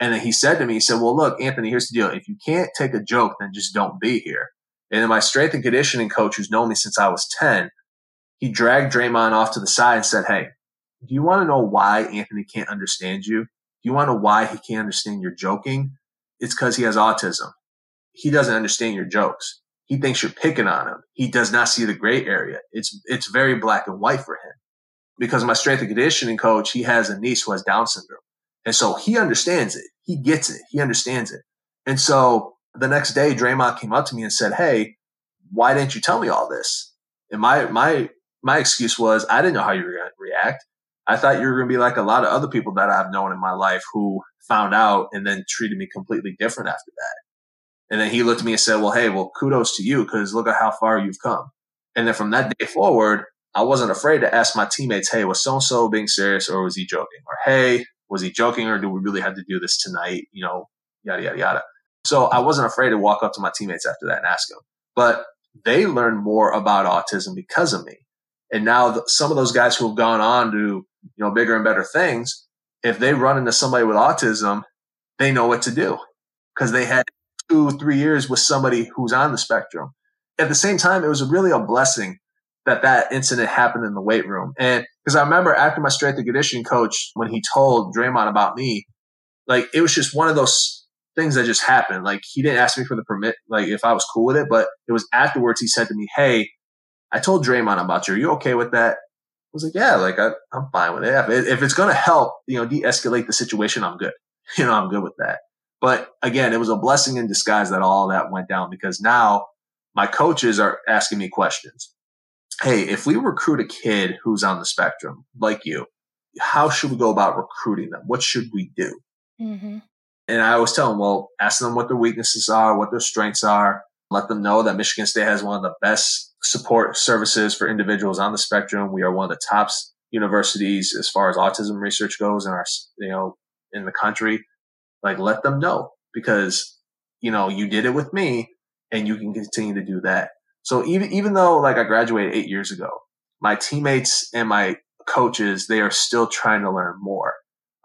And then he said to me, he said, well, look, Anthony, here's the deal. If you can't take a joke, then just don't be here. And then my strength and conditioning coach, who's known me since I was 10, he dragged Draymond off to the side and said, Hey, do you want to know why Anthony can't understand you? Do you want to know why he can't understand your joking? It's because he has autism. He doesn't understand your jokes. He thinks you're picking on him. He does not see the gray area. It's it's very black and white for him. Because my strength and conditioning coach, he has a niece who has Down syndrome. And so he understands it. He gets it. He understands it. And so the next day, Draymond came up to me and said, Hey, why didn't you tell me all this? And my, my, my excuse was I didn't know how you were going to react. I thought you were going to be like a lot of other people that I've known in my life who found out and then treated me completely different after that. And then he looked at me and said, well, hey, well, kudos to you because look at how far you've come. And then from that day forward, I wasn't afraid to ask my teammates, hey, was so and so being serious or was he joking? Or hey, was he joking or do we really have to do this tonight? You know, yada, yada, yada. So I wasn't afraid to walk up to my teammates after that and ask them. But they learned more about autism because of me. And now the, some of those guys who have gone on to, you know, bigger and better things, if they run into somebody with autism, they know what to do because they had two, three years with somebody who's on the spectrum. At the same time, it was really a blessing that that incident happened in the weight room. And because I remember after my strength and conditioning coach, when he told Draymond about me, like it was just one of those things that just happened. Like he didn't ask me for the permit, like if I was cool with it, but it was afterwards he said to me, Hey, I told Draymond about you. Are you okay with that? I was like, yeah, like I, am fine with it. If, it's going to help, you know, de-escalate the situation, I'm good. <laughs> You know, I'm good with that. But again, it was a blessing in disguise that all that went down because now my coaches are asking me questions. Hey, if we recruit a kid who's on the spectrum like you, how should we go about recruiting them? What should we do? Mm-hmm. And I always tell them, well, ask them what their weaknesses are, what their strengths are. Let them know that Michigan State has one of the best support services for individuals on the spectrum. We are one of the top universities as far as autism research goes in our, you know, in the country. Like, let them know because, you know, you did it with me and you can continue to do that. So even, even though like I graduated eight years ago, my teammates and my coaches, they are still trying to learn more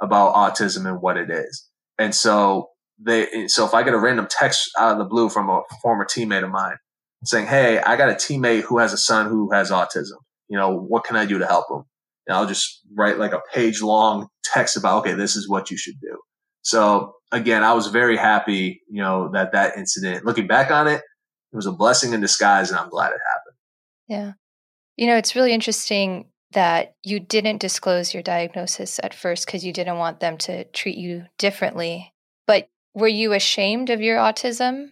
about autism and what it is. And so they, so if I get a random text out of the blue from a former teammate of mine saying, Hey, I got a teammate who has a son who has autism. You know, what can I do to help him? And I'll just write like a page long text about, okay, this is what you should do. So again, I was very happy, you know, that that incident, looking back on it, it was a blessing in disguise and I'm glad it happened. Yeah. You know, it's really interesting that you didn't disclose your diagnosis at first because you didn't want them to treat you differently. But were you ashamed of your autism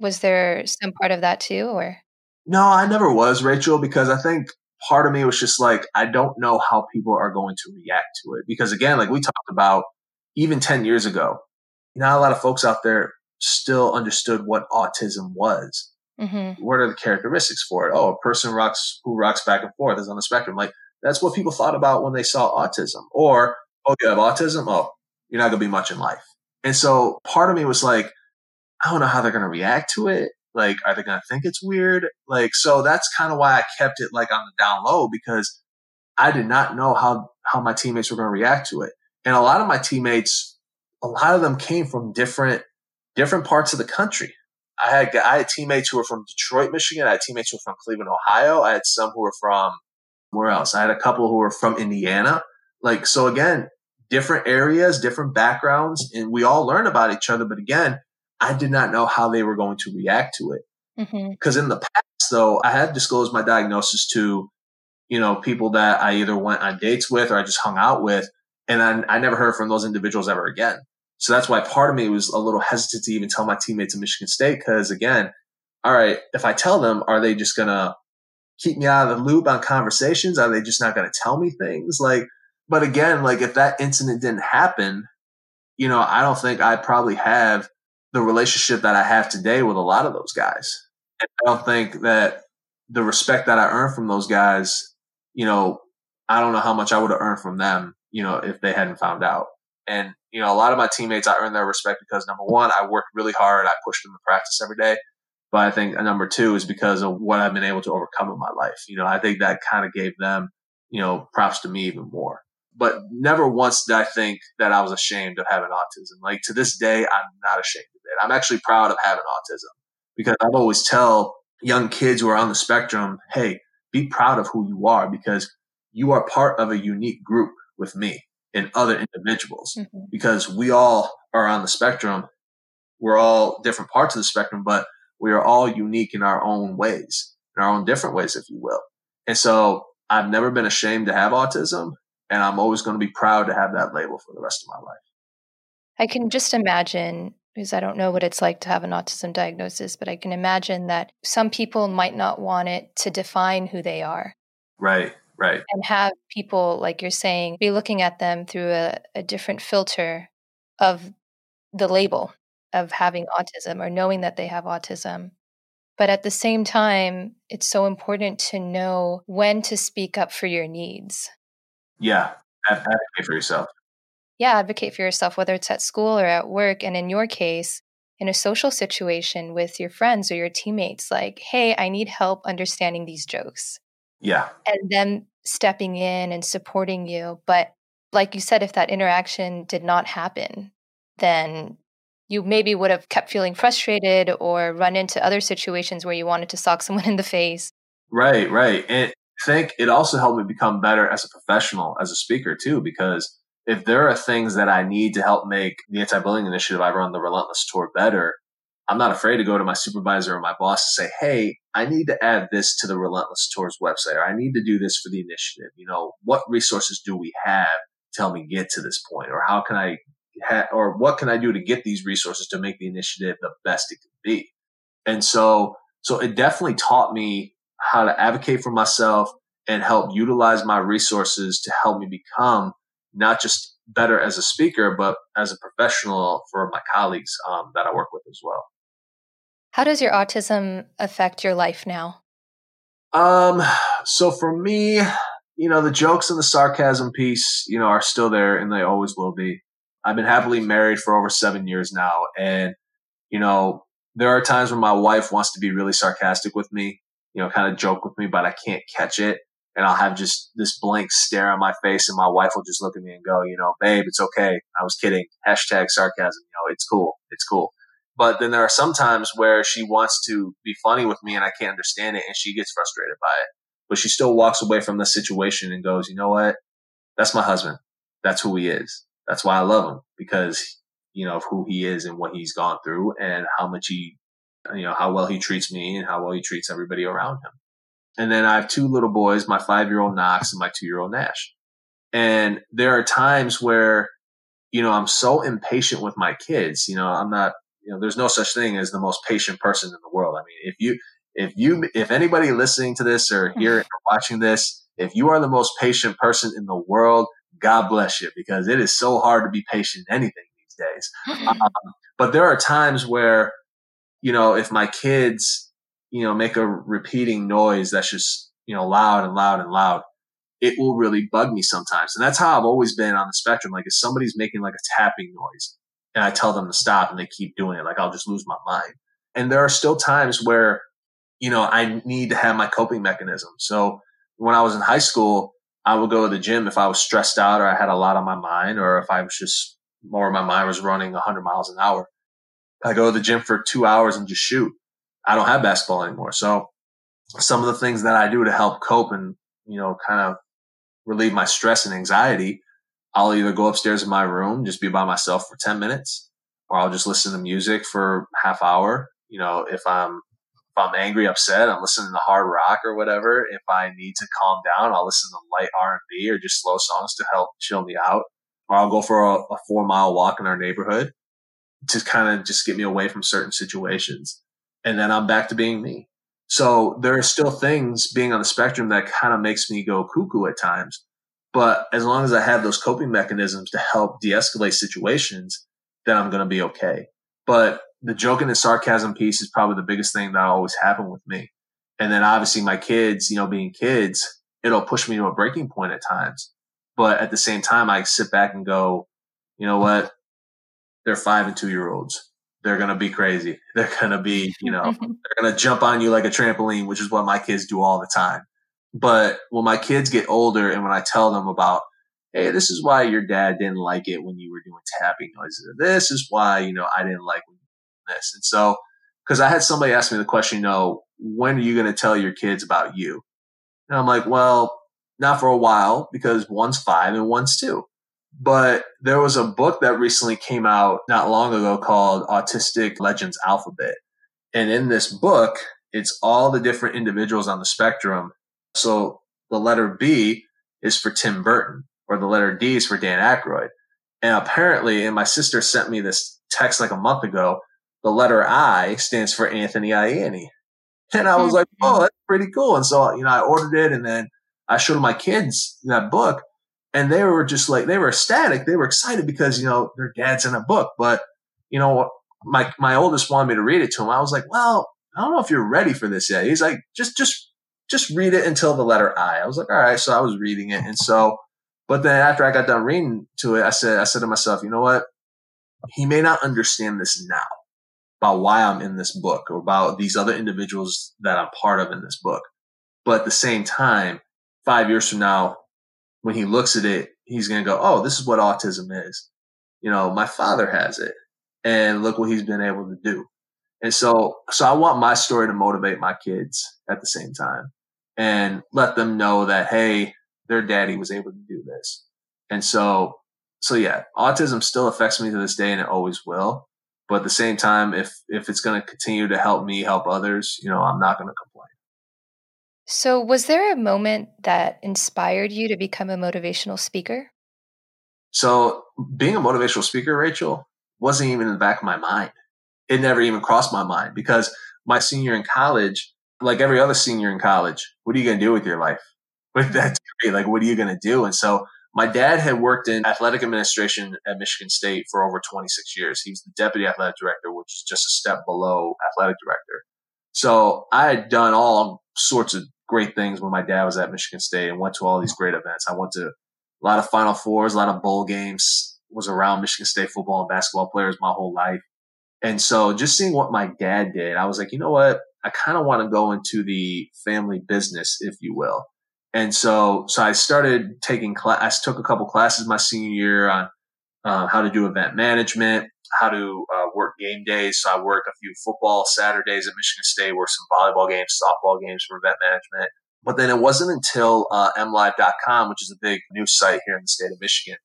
was there some part of that too, or? No, I never was, Rachel, because I think part of me was just like, I don't know how people are going to react to it. Because again, like we talked about even 10 years ago, not a lot of folks out there still understood what autism was. Mm-hmm. What are the characteristics for it? Oh, a person rocks who rocks back and forth is on the spectrum. Like that's what people thought about when they saw autism. Or, oh, you have autism? Oh, you're not gonna be much in life. And so part of me was like, I don't know how they're going to react to it. Like, are they going to think it's weird? Like, so that's kind of why I kept it like on the down low because I did not know how, how my teammates were going to react to it. And a lot of my teammates, a lot of them came from different, different parts of the country. I had, I had teammates who were from Detroit, Michigan. I had teammates who were from Cleveland, Ohio. I had some who were from where else? I had a couple who were from Indiana. Like, so again, different areas, different backgrounds, and we all learn about each other. But again, I did not know how they were going to react to it. Because mm-hmm. in the past, though, I had disclosed my diagnosis to, you know, people that I either went on dates with or I just hung out with. And I, I never heard from those individuals ever again. So that's why part of me was a little hesitant to even tell my teammates in Michigan State. Cause again, all right, if I tell them, are they just going to keep me out of the loop on conversations? Are they just not going to tell me things? Like, but again, like if that incident didn't happen, you know, I don't think I probably have the relationship that I have today with a lot of those guys. And I don't think that the respect that I earned from those guys, you know, I don't know how much I would have earned from them, you know, if they hadn't found out. And, you know, a lot of my teammates, I earned their respect because number one, I worked really hard. I pushed them to practice every day. But I think uh, number two is because of what I've been able to overcome in my life. You know, I think that kind of gave them, you know, props to me even more but never once did I think that I was ashamed of having autism. Like to this day, I'm not ashamed of it. I'm actually proud of having autism because I always tell young kids who are on the spectrum, hey, be proud of who you are because you are part of a unique group with me and other individuals mm-hmm. because we all are on the spectrum. We're all different parts of the spectrum, but we are all unique in our own ways, in our own different ways, if you will. And so I've never been ashamed to have autism and I'm always going to be proud to have that label for the rest of my life. I can just imagine because I don't know what it's like to have an autism diagnosis, but I can imagine that some people might not want it to define who they are. Right, right. And have people, like you're saying, be looking at them through a, a different filter of the label of having autism or knowing that they have autism. But at the same time, it's so important to know when to speak up for your needs. Yeah, advocate for yourself yeah, advocate for yourself, whether it's at school or at work. And in your case, in a social situation with your friends or your teammates, like, hey, I need help understanding these jokes. Yeah. And them stepping in and supporting you. But like you said, if that interaction did not happen, then you maybe would have kept feeling frustrated or run into other situations where you wanted to sock <laughs> someone in the face. Right, right. And I think it also helped me become better as a professional, as a speaker too, because if there are things that I need to help make the anti-bullying initiative I run the Relentless Tour better, I'm not afraid to go to my supervisor or my boss and say, Hey, I need to add this to the Relentless Tours website, or I need to do this for the initiative. You know, what resources do we have to help me get to this point? Or how can I, ha- or what can I do to get these resources to make the initiative the best it can be? And so, so it definitely taught me how to advocate for myself and help utilize my resources to help me become not just better as a speaker, but as a professional for my colleagues um, that I work with as well. How does your autism affect your life now? Um, so for me, you know, the jokes and the sarcasm piece, you know, are still there and they always will be. I've been happily married for over seven years now. And, you know, there are times when my wife wants to be really sarcastic with me, you know, kind of joke with me, but I can't catch it and I'll have just this blank stare on my face, and my wife will just look at me and go, you know, babe, it's okay. I was kidding. Hashtag sarcasm. You know, it's cool. It's cool. But then there are some times where she wants to be funny with me and I can't understand it and she gets frustrated by it. But she still walks away from the situation and goes, you know what? That's my husband. That's who he is. That's why I love him because, you know, of who he is and what he's gone through and how much he, you know, how well he treats me and how well he treats everybody around him. And then I have two little boys, my five year old Knox and my two year old Nash. And there are times where, you know, I'm so impatient with my kids. You know, I'm not, you know, there's no such thing as the most patient person in the world. I mean, if you, if you, if anybody listening to this or here or watching this, if you are the most patient person in the world, God bless you because it is so hard to be patient in anything these days. Um, but there are times where, you know, if my kids you know, make a repeating noise that's just, you know, loud and loud and loud, it will really bug me sometimes. And that's how I've always been on the spectrum. Like if somebody's making like a tapping noise and I tell them to stop and they keep doing it, like I'll just lose my mind. And there are still times where, you know, I need to have my coping mechanism. So when I was in high school, I would go to the gym if I was stressed out or I had a lot on my mind or if I was just more of my mind was running 100 miles an hour. I go to the gym for two hours and just shoot. I don't have basketball anymore. So some of the things that I do to help cope and, you know, kind of relieve my stress and anxiety, I'll either go upstairs in my room, just be by myself for 10 minutes, or I'll just listen to music for half hour. You know, if I'm, if I'm angry, upset, I'm listening to hard rock or whatever. If I need to calm down, I'll listen to light R and B or just slow songs to help chill me out. Or I'll go for a, a four mile walk in our neighborhood to kind of just get me away from certain situations and then I'm back to being me. So there are still things being on the spectrum that kind of makes me go cuckoo at times. But as long as I have those coping mechanisms to help de-escalate situations, then I'm going to be okay. But the joking and sarcasm piece is probably the biggest thing that always happened with me. And then obviously my kids, you know, being kids, it'll push me to a breaking point at times. But at the same time, I sit back and go, you know what? They're five and two year olds they're going to be crazy. <laughs> They're going to be, you know, <laughs> they're going to jump on you like a trampoline, which is what my kids do all the time. But when my kids get older and when I tell them about, hey, this is why your dad didn't like it when you were doing tapping noises. This is why, you know, I didn't like this. And so, because I had somebody ask me the question, you know, when are you going to tell your kids about you? And I'm like, well, not for a while because one's five and one's two. But there was a book that recently came out not long ago called Autistic Legends Alphabet. And in this book, it's all the different individuals on the spectrum. So the letter B is for Tim Burton, or the letter D is for Dan Aykroyd. And apparently, and my sister sent me this text like a month ago, the letter I stands for Anthony Ianni. And I was like, oh, mm-hmm. that's pretty cool. And so, you know, I ordered it and then I showed my kids that book and they were just like, they were ecstatic. They were excited because, you know, their dad's in a book. But, you know, my, my oldest wanted me to read it to him. I was like, well, I don't know if you're ready for this yet. He's like, just, just, just read it until the letter I. I was like, all right. So I was reading it. And so, but then after I got done reading to it, I said, I said to myself, you know what? He may not understand this now about why I'm in this book or about these other individuals that I'm part of in this book. But at the same time, five years from now, when he looks at it, he's going to go, Oh, this is what autism is. You know, my father has it and look what he's been able to do. And so, so I want my story to motivate my kids at the same time and let them know that, Hey, their daddy was able to do this. And so, so yeah, autism still affects me to this day and it always will. But at the same time, if, if it's going to continue to help me help others, you know, I'm not going to complain. So, was there a moment that inspired you to become a motivational speaker? So, being a motivational speaker, Rachel, wasn't even in the back of my mind. It never even crossed my mind because my senior in college, like every other senior in college, what are you going to do with your life? <laughs> With that degree, like, what are you going to do? And so, my dad had worked in athletic administration at Michigan State for over 26 years. He was the deputy athletic director, which is just a step below athletic director. So I had done all sorts of great things when my dad was at Michigan State and went to all these great events. I went to a lot of Final Fours, a lot of bowl games, was around Michigan State football and basketball players my whole life. And so just seeing what my dad did, I was like, you know what? I kind of want to go into the family business, if you will. And so, so I started taking class. I took a couple classes my senior year on uh, how to do event management, how to uh, work game days. So I worked a few football Saturdays at Michigan State, worked some volleyball games, softball games for event management. But then it wasn't until uh, MLive.com, which is a big news site here in the state of Michigan,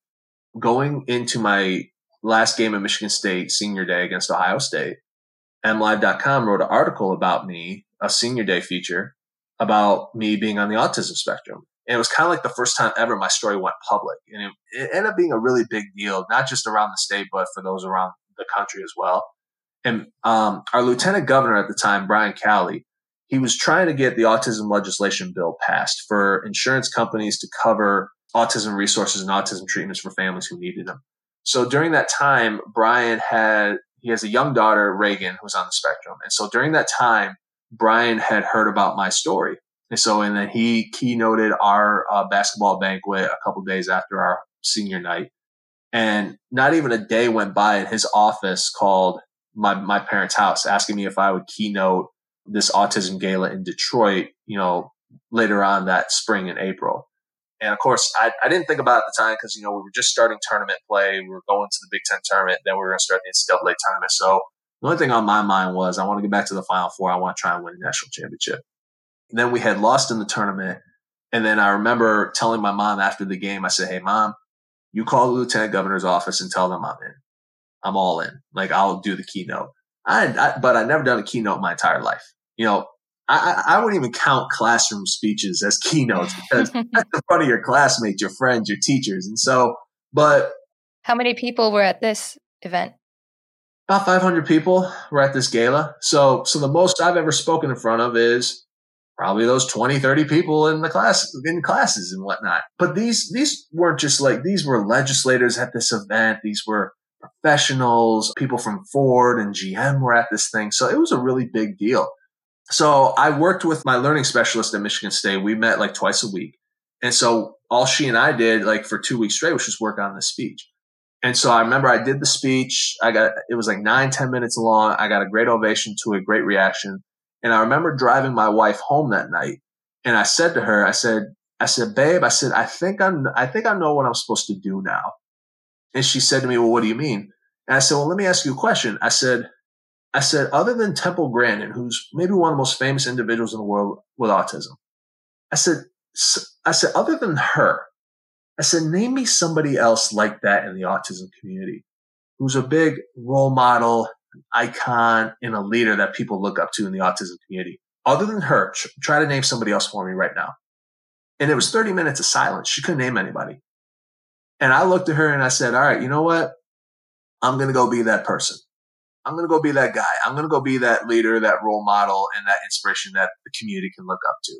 going into my last game at Michigan State senior day against Ohio State, MLive.com wrote an article about me, a senior day feature about me being on the autism spectrum. And it was kind of like the first time ever my story went public. And it, it ended up being a really big deal, not just around the state, but for those around the country as well. And um, our lieutenant governor at the time, Brian Calley, he was trying to get the autism legislation bill passed for insurance companies to cover autism resources and autism treatments for families who needed them. So during that time, Brian had he has a young daughter, Reagan, who's on the spectrum. And so during that time, Brian had heard about my story and so, and then he keynoted our uh, basketball banquet a couple days after our senior night. And not even a day went by in his office called my, my parents' house asking me if I would keynote this autism gala in Detroit, you know, later on that spring in April. And of course, I, I didn't think about it at the time because, you know, we were just starting tournament play. We were going to the Big Ten tournament. Then we were going to start the NCAA tournament. So the only thing on my mind was I want to get back to the Final Four. I want to try and win a national championship. And then we had lost in the tournament. And then I remember telling my mom after the game, I said, Hey, mom, you call the lieutenant governor's office and tell them I'm in. I'm all in. Like I'll do the keynote. I, I but I never done a keynote my entire life. You know, I, I wouldn't even count classroom speeches as keynotes because <laughs> that's in front of your classmates, your friends, your teachers. And so, but how many people were at this event? About 500 people were at this gala. So, so the most I've ever spoken in front of is probably those 20, 30 people in the class, in classes and whatnot. But these, these weren't just like, these were legislators at this event. These were professionals, people from Ford and GM were at this thing. So it was a really big deal. So I worked with my learning specialist at Michigan State. We met like twice a week. And so all she and I did like for two weeks straight was just work on this speech. And so I remember I did the speech. I got, it was like nine, ten minutes long. I got a great ovation to a great reaction. And I remember driving my wife home that night and I said to her, I said, I said, babe, I said, I think I'm, I think I know what I'm supposed to do now. And she said to me, well, what do you mean? And I said, well, let me ask you a question. I said, I said, other than Temple Grandin, who's maybe one of the most famous individuals in the world with autism, I said, I said, other than her, I said, name me somebody else like that in the autism community who's a big role model, an icon and a leader that people look up to in the autism community. Other than her, try to name somebody else for me right now. And it was 30 minutes of silence. She couldn't name anybody. And I looked at her and I said, all right, you know what? I'm going to go be that person. I'm going to go be that guy. I'm going to go be that leader, that role model, and that inspiration that the community can look up to.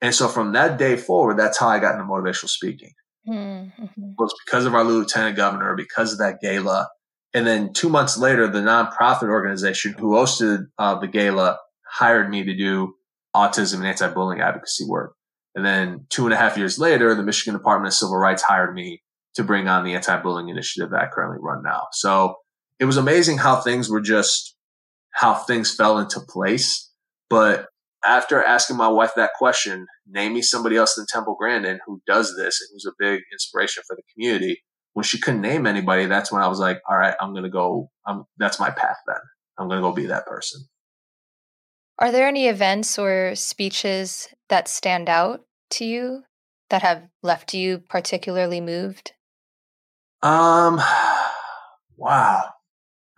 And so from that day forward, that's how I got into motivational speaking. Mm-hmm. It was because of our lieutenant governor, because of that gala. And then two months later, the nonprofit organization who hosted uh, the gala hired me to do autism and anti-bullying advocacy work. And then two and a half years later, the Michigan Department of Civil Rights hired me to bring on the anti-bullying initiative that I currently run now. So it was amazing how things were just how things fell into place. But after asking my wife that question, name me somebody else than Temple Grandin who does this and who's a big inspiration for the community. When she couldn't name anybody, that's when I was like, all right, I'm going to go. I'm, that's my path then. I'm going to go be that person. Are there any events or speeches that stand out to you that have left you particularly moved? Um, <sighs> wow.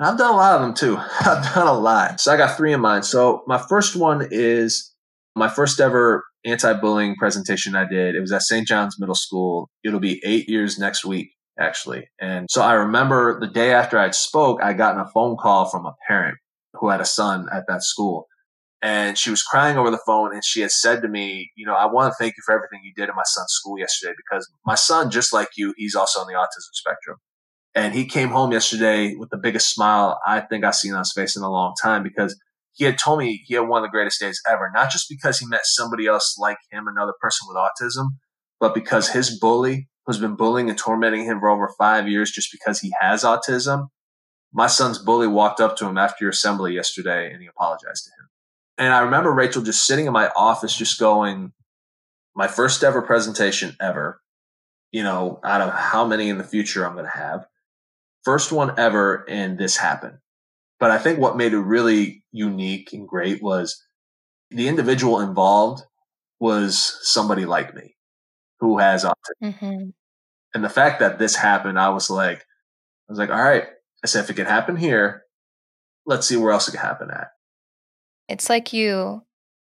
I've done a lot of them too. <laughs> I've done a lot. So I got three in mind. So my first one is my first ever anti-bullying presentation I did. It was at St. John's Middle School. It'll be eight years next week, actually. And so I remember the day after I spoke, I got a phone call from a parent who had a son at that school. And she was crying over the phone and she had said to me, you know, I want to thank you for everything you did in my son's school yesterday because my son, just like you, he's also on the autism spectrum. And he came home yesterday with the biggest smile I think I've seen on his face in a long time because he had told me he had one of the greatest days ever, not just because he met somebody else like him, another person with autism, but because his bully, who's been bullying and tormenting him for over five years just because he has autism, my son's bully walked up to him after your assembly yesterday and he apologized to him. And I remember Rachel just sitting in my office, just going, my first ever presentation ever, you know, out of how many in the future I'm going to have. First one ever, and this happened. But I think what made it really unique and great was the individual involved was somebody like me who has autism. Mm-hmm. And the fact that this happened, I was like, I was like, all right. I said, if it can happen here, let's see where else it can happen at. It's like you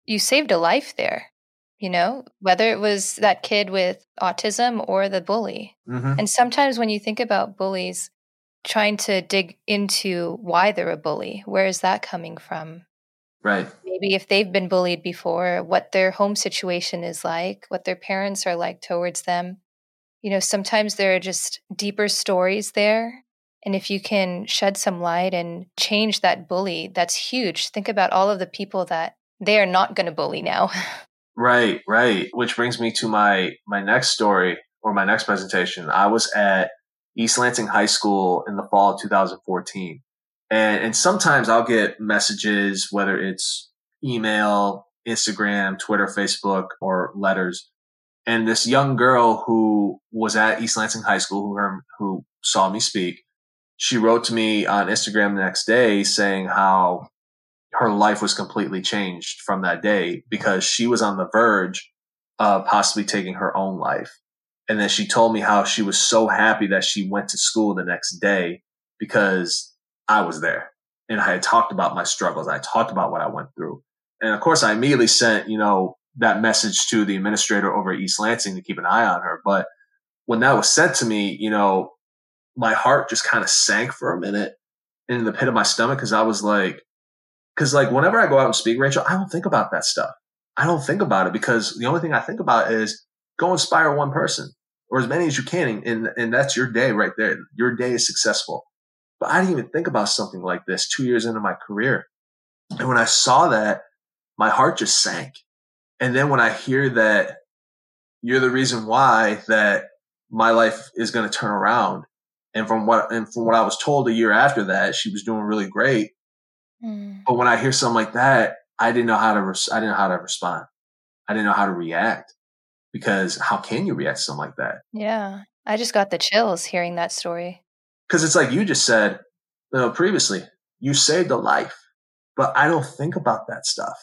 you saved a life there, you know, whether it was that kid with autism or the bully. Mm-hmm. And sometimes when you think about bullies, trying to dig into why they're a bully, where is that coming from? Right. Maybe if they've been bullied before, what their home situation is like, what their parents are like towards them. You know, sometimes there are just deeper stories there and if you can shed some light and change that bully, that's huge. Think about all of the people that they are not going to bully now. <laughs> right, right. Which brings me to my my next story or my next presentation. I was at East Lansing High School in the fall of 2014. And, and sometimes I'll get messages, whether it's email, Instagram, Twitter, Facebook, or letters. And this young girl who was at East Lansing High School, who, who saw me speak, she wrote to me on Instagram the next day saying how her life was completely changed from that day because she was on the verge of possibly taking her own life. And then she told me how she was so happy that she went to school the next day because I was there and I had talked about my struggles. I talked about what I went through. And of course, I immediately sent, you know, that message to the administrator over at East Lansing to keep an eye on her. But when that was sent to me, you know, my heart just kind of sank for a minute in the pit of my stomach because I was like, because like whenever I go out and speak, Rachel, I don't think about that stuff. I don't think about it because the only thing I think about is go inspire one person or as many as you can, and and that's your day right there. Your day is successful. But I didn't even think about something like this two years into my career, and when I saw that, my heart just sank. And then when I hear that you're the reason why that my life is going to turn around and from what and from what I was told a year after that, she was doing really great. Mm. But when I hear something like that, I didn't know how to res- I didn't know how to respond. I didn't know how to react because how can you react to something like that? Yeah, I just got the chills hearing that story. Because it's like you just said, you know, previously, you saved a life, but I don't think about that stuff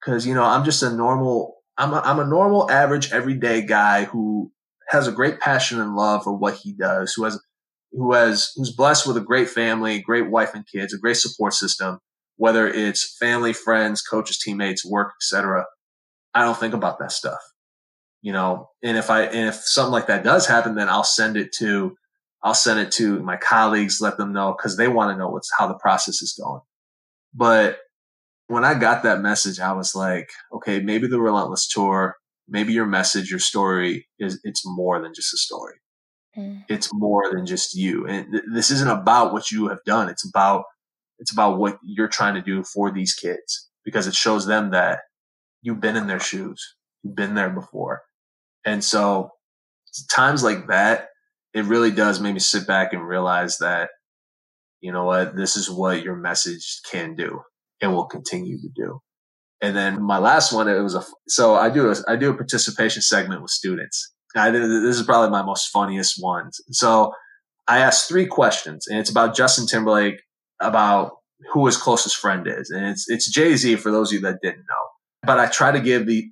because you know I'm just a normal. I'm a, I'm a normal, average, everyday guy who has a great passion and love for what he does, who has who has who's blessed with a great family, great wife and kids, a great support system, whether it's family, friends, coaches, teammates, work, etc. I don't think about that stuff. You know, and if I, and if something like that does happen, then I'll send it to, I'll send it to my colleagues, let them know because they want to know what's how the process is going. But when I got that message, I was like, okay, maybe the Relentless Tour, maybe your message, your story is it's more than just a story. Mm. It's more than just you. And th- this isn't about what you have done. It's about it's about what you're trying to do for these kids because it shows them that you've been in their shoes. You've been there before. And so times like that, it really does make me sit back and realize that, you know what, this is what your message can do and will continue to do. And then my last one, it was a, so I do a, I do a participation segment with students. I, this is probably my most funniest one. So I asked three questions and it's about Justin Timberlake, about who his closest friend is. And it's, it's Jay Z for those of you that didn't know. But I try to give the,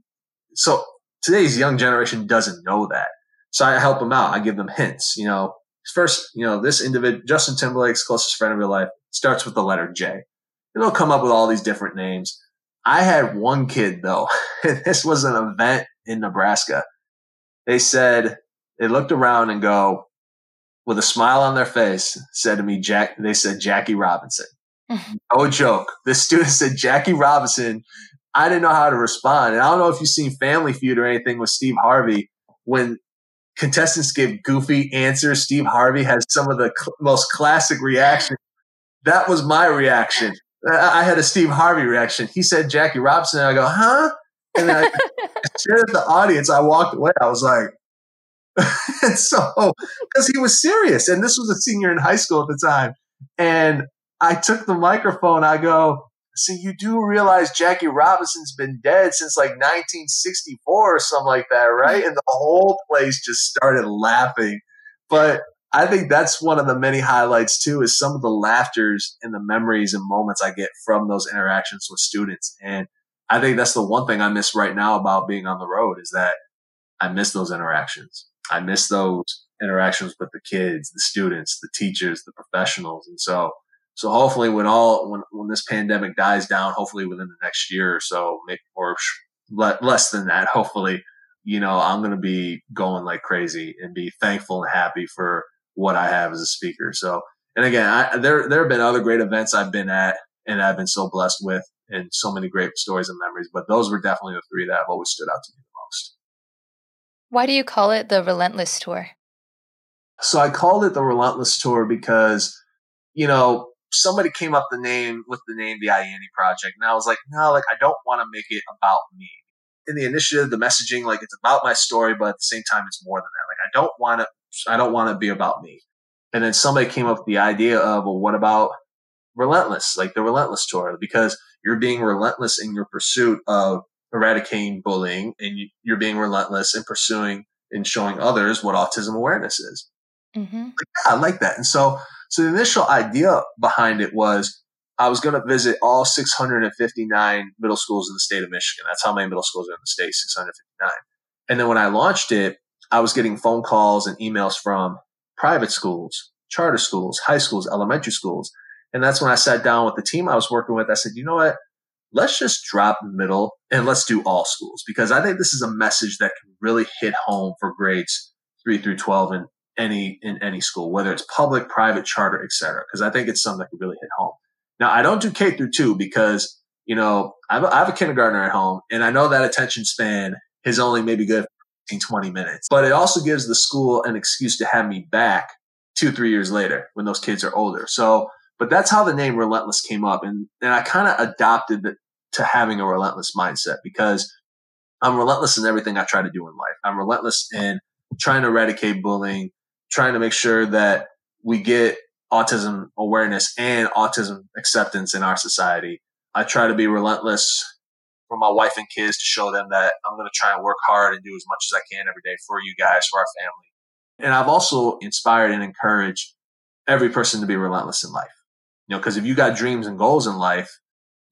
so today's young generation doesn't know that. So I help them out. I give them hints. You know, first, you know, this individual, Justin Timberlake's closest friend of your life starts with the letter J. And they'll come up with all these different names. I had one kid though. <laughs> this was an event in Nebraska. They said, they looked around and go, with a smile on their face, said to me, Jack, they said Jackie Robinson. <laughs> no joke. This student said Jackie Robinson I didn't know how to respond. And I don't know if you've seen Family Feud or anything with Steve Harvey. When contestants give goofy answers, Steve Harvey has some of the cl- most classic reactions. That was my reaction. I had a Steve Harvey reaction. He said Jackie Robinson. I go, huh? And then I <laughs> <laughs> shared the audience. I walked away. I was like, <laughs> and so, because he was serious. And this was a senior in high school at the time. And I took the microphone. I go, so you do realize Jackie Robinson's been dead since like 1964 or something like that, right? And the whole place just started laughing. But I think that's one of the many highlights too, is some of the laughters and the memories and moments I get from those interactions with students. And I think that's the one thing I miss right now about being on the road is that I miss those interactions. I miss those interactions with the kids, the students, the teachers, the professionals. And so so hopefully, when all when when this pandemic dies down, hopefully within the next year or so, or less than that, <laughs> hopefully, you know, I'm going to be going like crazy and be thankful and happy for what I have as a speaker. So, and again, I, there there have been other great events I've been at and I've been so blessed with, and so many great stories and memories. But those were definitely the three that have always stood out to me the most. Why do you call it the Relentless Tour? So I called it the Relentless Tour because, you know, somebody came up the name with the name the Ianni Project, and I was like, no, like I don't want to make it about me. In the initiative, the messaging, like it's about my story, but at the same time, it's more than that. Like I don't want to, I don't want to be about me. And then somebody came up with the idea of, well, what about relentless, like the relentless tour, because you're being relentless in your pursuit of eradicating bullying, and you're being relentless in pursuing and showing others what autism awareness is. Mm-hmm. Like, yeah, I like that. And so so the initial idea behind it was I was going to visit all 659 middle schools in the state of Michigan. That's how many middle schools are in the state, 659. And then when I launched it, I was getting phone calls and emails from private schools, charter schools, high schools, elementary schools. And that's when I sat down with the team I was working with. I said, you know what? Let's just drop middle and let's do all schools because I think this is a message that can really hit home for grades three through 12 and any in any school, whether it's public, private, charter, etc. Because I think it's something that could really hit home. Now, I don't do K through two because you know I have, a, I have a kindergartner at home, and I know that attention span is only maybe good for 20 minutes. But it also gives the school an excuse to have me back two, three years later when those kids are older. So, but that's how the name Relentless came up, and and I kind of adopted the, to having a relentless mindset because I'm relentless in everything I try to do in life. I'm relentless in trying to eradicate bullying, trying to make sure that we get autism awareness and autism acceptance in our society. I try to be relentless for my wife and kids to show them that I'm going to try and work hard and do as much as I can every day for you guys, for our family. And I've also inspired and encouraged every person to be relentless in life. You know, because if you got dreams and goals in life,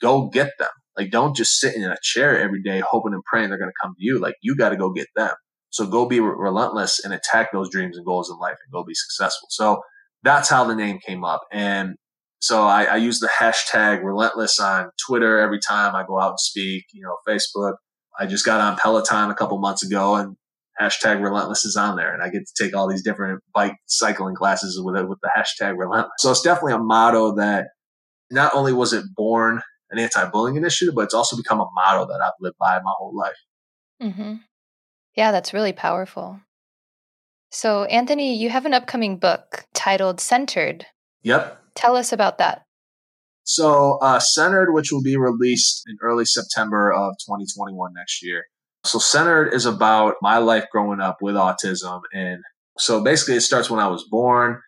go get them. Like, don't just sit in a chair every day hoping and praying they're going to come to you. Like, you got to go get them. So go be re- relentless and attack those dreams and goals in life and go be successful. So that's how the name came up. And so I, I use the hashtag relentless on Twitter every time I go out and speak, you know, Facebook. I just got on Peloton a couple months ago and hashtag relentless is on there and I get to take all these different bike cycling classes with it with the hashtag relentless. So it's definitely a motto that not only was it born an anti-bullying initiative, but it's also become a motto that I've lived by my whole life. Mm-hmm. Yeah, that's really powerful. So, Anthony, you have an upcoming book titled Centered. Yep. Tell us about that. So, uh, Centered, which will be released in early September of 2021 next year. So, Centered is about my life growing up with autism. And so basically, it starts when I was born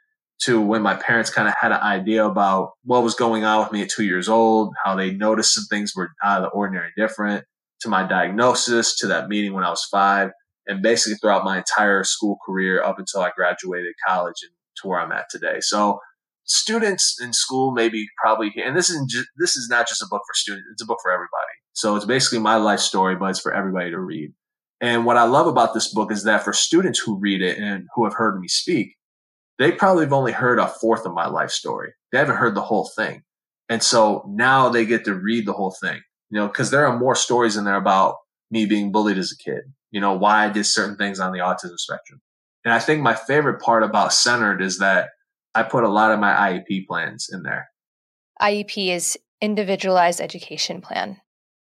to when my parents kind of had an idea about what was going on with me at two years old, how they noticed some things were out of the ordinary different, to my diagnosis, to that meeting when I was five, and basically throughout my entire school career up until I graduated college and to where I'm at today. So students in school maybe probably and this isn't just, this is not just a book for students it's a book for everybody. So it's basically my life story but it's for everybody to read. And what i love about this book is that for students who read it and who have heard me speak they probably have only heard a fourth of my life story. They haven't heard the whole thing. And so now they get to read the whole thing you know because there are more stories in there about me being bullied as a kid you know why i did certain things on the autism spectrum and i think my favorite part about centered is that I put a lot of my IEP plans in there. IEP is individualized education plan.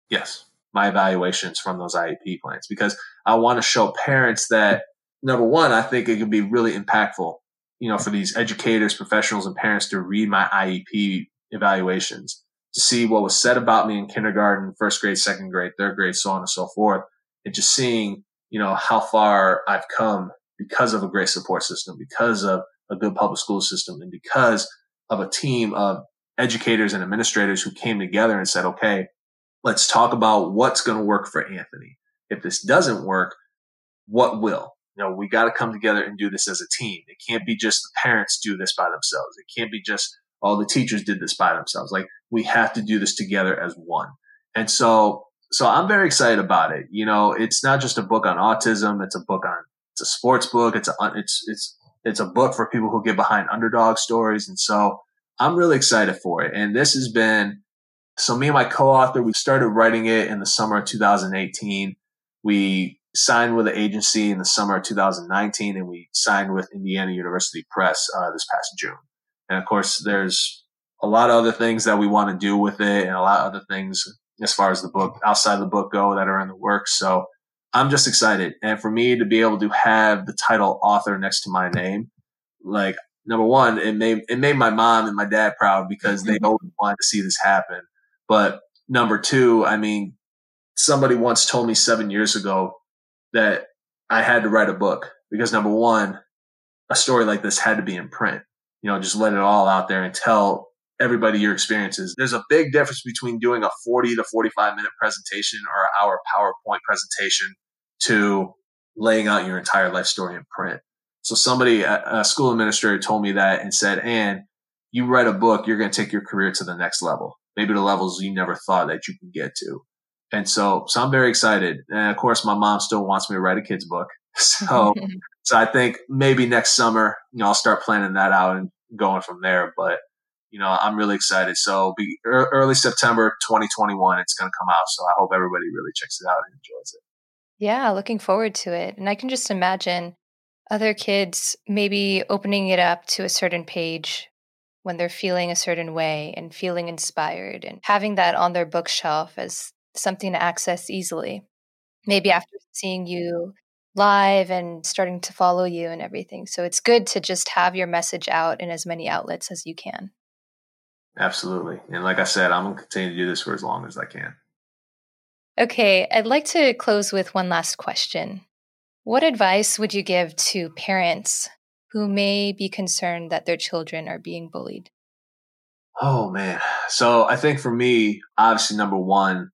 Yes, my evaluations from those IEP plans because I want to show parents that number one, I think it can be really impactful, you know, for these educators, professionals, and parents to read my IEP evaluations to see what was said about me in kindergarten, first grade, second grade, third grade, so on and so forth, and just seeing, you know, how far I've come because of a great support system, because of a good public school system. And because of a team of educators and administrators who came together and said, okay, let's talk about what's going to work for Anthony. If this doesn't work, what will? You know, we got to come together and do this as a team. It can't be just the parents do this by themselves. It can't be just all the teachers did this by themselves. Like we have to do this together as one. And so, so I'm very excited about it. You know, it's not just a book on autism. It's a book on, it's a sports book. It's a, it's, it's it's a book for people who get behind underdog stories. And so I'm really excited for it. And this has been, so me and my co-author, we started writing it in the summer of 2018. We signed with an agency in the summer of 2019 and we signed with Indiana University Press uh, this past June. And of course, there's a lot of other things that we want to do with it and a lot of other things as far as the book outside the book go that are in the works. So I'm just excited. And for me to be able to have the title author next to my name, like number one, it made it made my mom and my dad proud because they mm-hmm. always wanted to see this happen. But number two, I mean, somebody once told me seven years ago that I had to write a book because number one, a story like this had to be in print. You know, just let it all out there and tell everybody your experiences. There's a big difference between doing a 40 to 45 minute presentation or an hour PowerPoint presentation to laying out your entire life story in print. So somebody, a school administrator told me that and said, and you write a book, you're going to take your career to the next level, maybe the levels you never thought that you can get to. And so, so I'm very excited. And of course, my mom still wants me to write a kid's book. <laughs> So, <laughs> so I think maybe next summer, you know, I'll start planning that out and going from there. But, you know, I'm really excited. So be early September 2021, it's going to come out. So I hope everybody really checks it out and enjoys it. Yeah, looking forward to it. And I can just imagine other kids maybe opening it up to a certain page when they're feeling a certain way and feeling inspired and having that on their bookshelf as something to access easily. Maybe after seeing you live and starting to follow you and everything. So it's good to just have your message out in as many outlets as you can. Absolutely. And like I said, I'm going to continue to do this for as long as I can. Okay, I'd like to close with one last question. What advice would you give to parents who may be concerned that their children are being bullied? Oh, man. So I think for me, obviously, number one,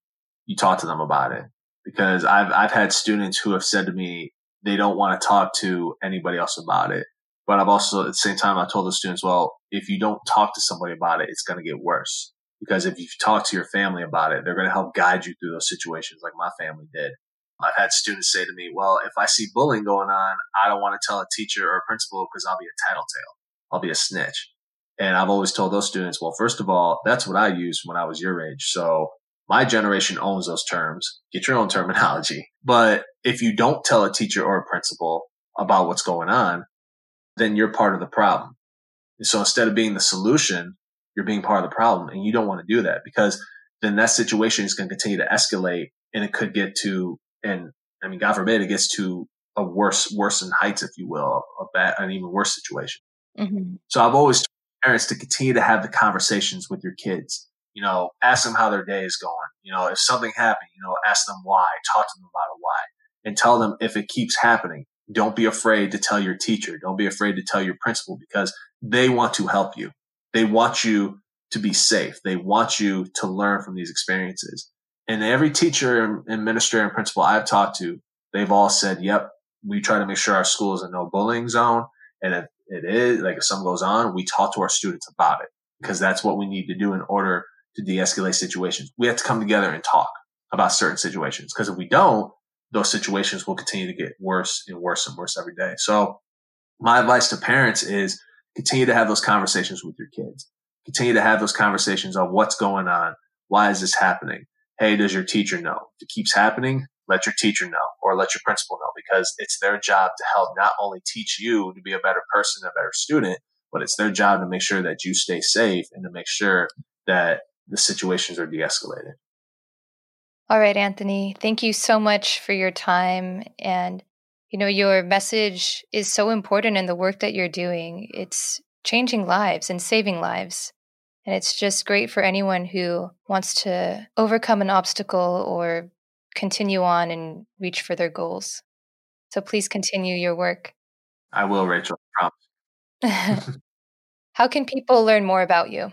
you talk to them about it because I've, I've had students who have said to me they don't want to talk to anybody else about it. But I've also, at the same time, I told the students, well, if you don't talk to somebody about it, it's going to get worse. Because if you talk to your family about it, they're going to help guide you through those situations like my family did. I've had students say to me, well, if I see bullying going on, I don't want to tell a teacher or a principal because I'll be a tattletale. I'll be a snitch. And I've always told those students, well, first of all, that's what I used when I was your age. So My generation owns those terms. Get your own terminology. But if you don't tell a teacher or a principal about what's going on, then you're part of the problem. And so instead of being the solution, you're being part of the problem. And you don't want to do that because then that situation is going to continue to escalate and it could get to, and I mean, God forbid it gets to a worse, worsened heights, if you will, a bad, an even worse situation. Mm-hmm. So I've always told parents to continue to have the conversations with your kids. You know, ask them how their day is going. You know, if something happened, you know, ask them why, talk to them about it why, and tell them if it keeps happening. Don't be afraid to tell your teacher. Don't be afraid to tell your principal because they want to help you. They want you to be safe. They want you to learn from these experiences. And every teacher, and administrator, and principal I've talked to, they've all said, yep, we try to make sure our school is a no bullying zone. And if it is, like if something goes on, we talk to our students about it because that's what we need to do in order to de-escalate situations. We have to come together and talk about certain situations because if we don't, those situations will continue to get worse and worse and worse every day. So my advice to parents is continue to have those conversations with your kids. Continue to have those conversations on what's going on. Why is this happening? Hey, does your teacher know? If it keeps happening, let your teacher know or let your principal know because it's their job to help not only teach you to be a better person, a better student, but it's their job to make sure that you stay safe and to make sure that the situations are de escalated. All right, Anthony, thank you so much for your time. And, you know, your message is so important in the work that you're doing. It's changing lives and saving lives. And it's just great for anyone who wants to overcome an obstacle or continue on and reach for their goals. So please continue your work. I will, Rachel. Promise. <laughs> How can people learn more about you?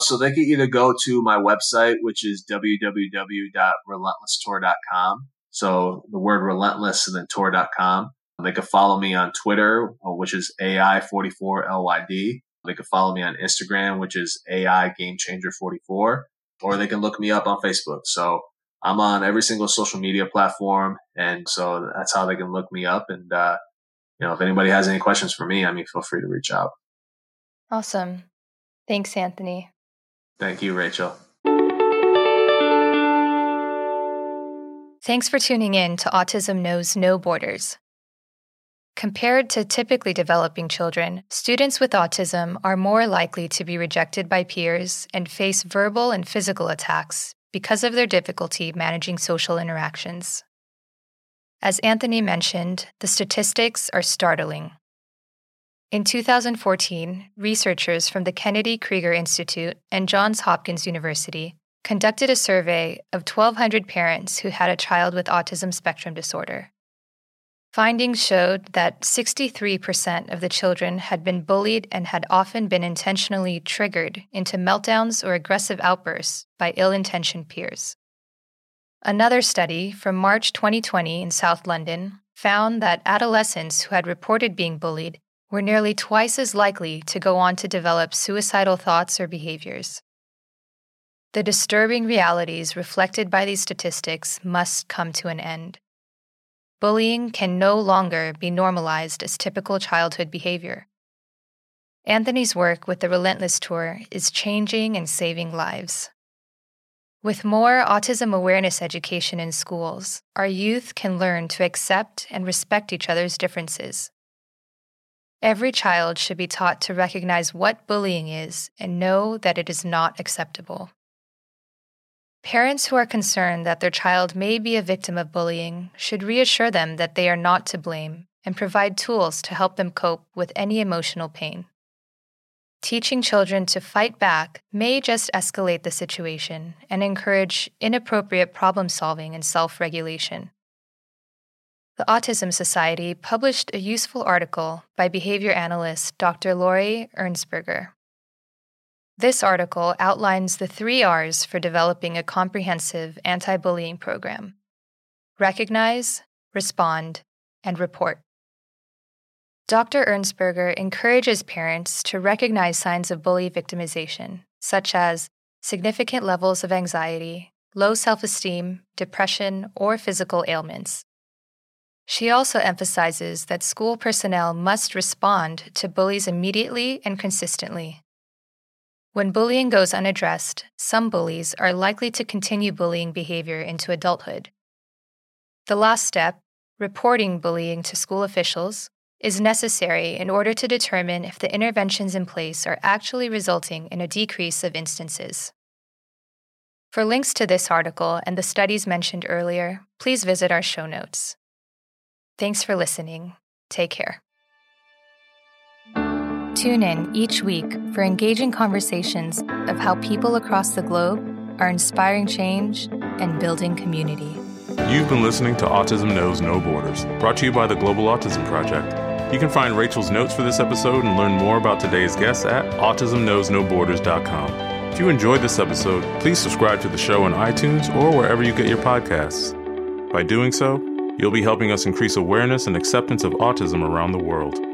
So they can either go to my website, which is www.relentlesstour.com. So the word relentless and then tour.com. They can follow me on Twitter, which is AI44LYD. They can follow me on Instagram, which is AI Game Changer 44, or they can look me up on Facebook. So I'm on every single social media platform. And so that's how they can look me up. And, uh, you know, if anybody has any questions for me, I mean, feel free to reach out. Awesome. Thanks, Anthony. Thank you, Rachel. Thanks for tuning in to Autism Knows No Borders. Compared to typically developing children, students with autism are more likely to be rejected by peers and face verbal and physical attacks because of their difficulty managing social interactions. As Anthony mentioned, the statistics are startling. In 2014, researchers from the Kennedy Krieger Institute and Johns Hopkins University conducted a survey of 1,200 parents who had a child with autism spectrum disorder. Findings showed that 63% of the children had been bullied and had often been intentionally triggered into meltdowns or aggressive outbursts by ill intentioned peers. Another study from March 2020 in South London found that adolescents who had reported being bullied were nearly twice as likely to go on to develop suicidal thoughts or behaviors. The disturbing realities reflected by these statistics must come to an end. Bullying can no longer be normalized as typical childhood behavior. Anthony's work with the Relentless Tour is changing and saving lives. With more autism awareness education in schools, our youth can learn to accept and respect each other's differences. Every child should be taught to recognize what bullying is and know that it is not acceptable. Parents who are concerned that their child may be a victim of bullying should reassure them that they are not to blame and provide tools to help them cope with any emotional pain. Teaching children to fight back may just escalate the situation and encourage inappropriate problem solving and self regulation. The Autism Society published a useful article by behavior analyst Dr. Lori Ernsperger this article outlines the three R's for developing a comprehensive anti bullying program recognize, respond, and report. Dr. Ernsperger encourages parents to recognize signs of bully victimization, such as significant levels of anxiety, low self esteem, depression, or physical ailments. She also emphasizes that school personnel must respond to bullies immediately and consistently When bullying goes unaddressed, some bullies are likely to continue bullying behavior into adulthood. The last step, reporting bullying to school officials, is necessary in order to determine if the interventions in place are actually resulting in a decrease of instances. For links to this article and the studies mentioned earlier, please visit our show notes. Thanks for listening. Take care. Tune in each week for engaging conversations of how people across the globe are inspiring change and building community. You've been listening to Autism Knows No Borders, brought to you by the Global Autism Project. You can find Rachel's notes for this episode and learn more about today's guests at autismknowsnoborders.com. If you enjoyed this episode, please subscribe to the show on iTunes or wherever you get your podcasts. By doing so, you'll be helping us increase awareness and acceptance of autism around the world.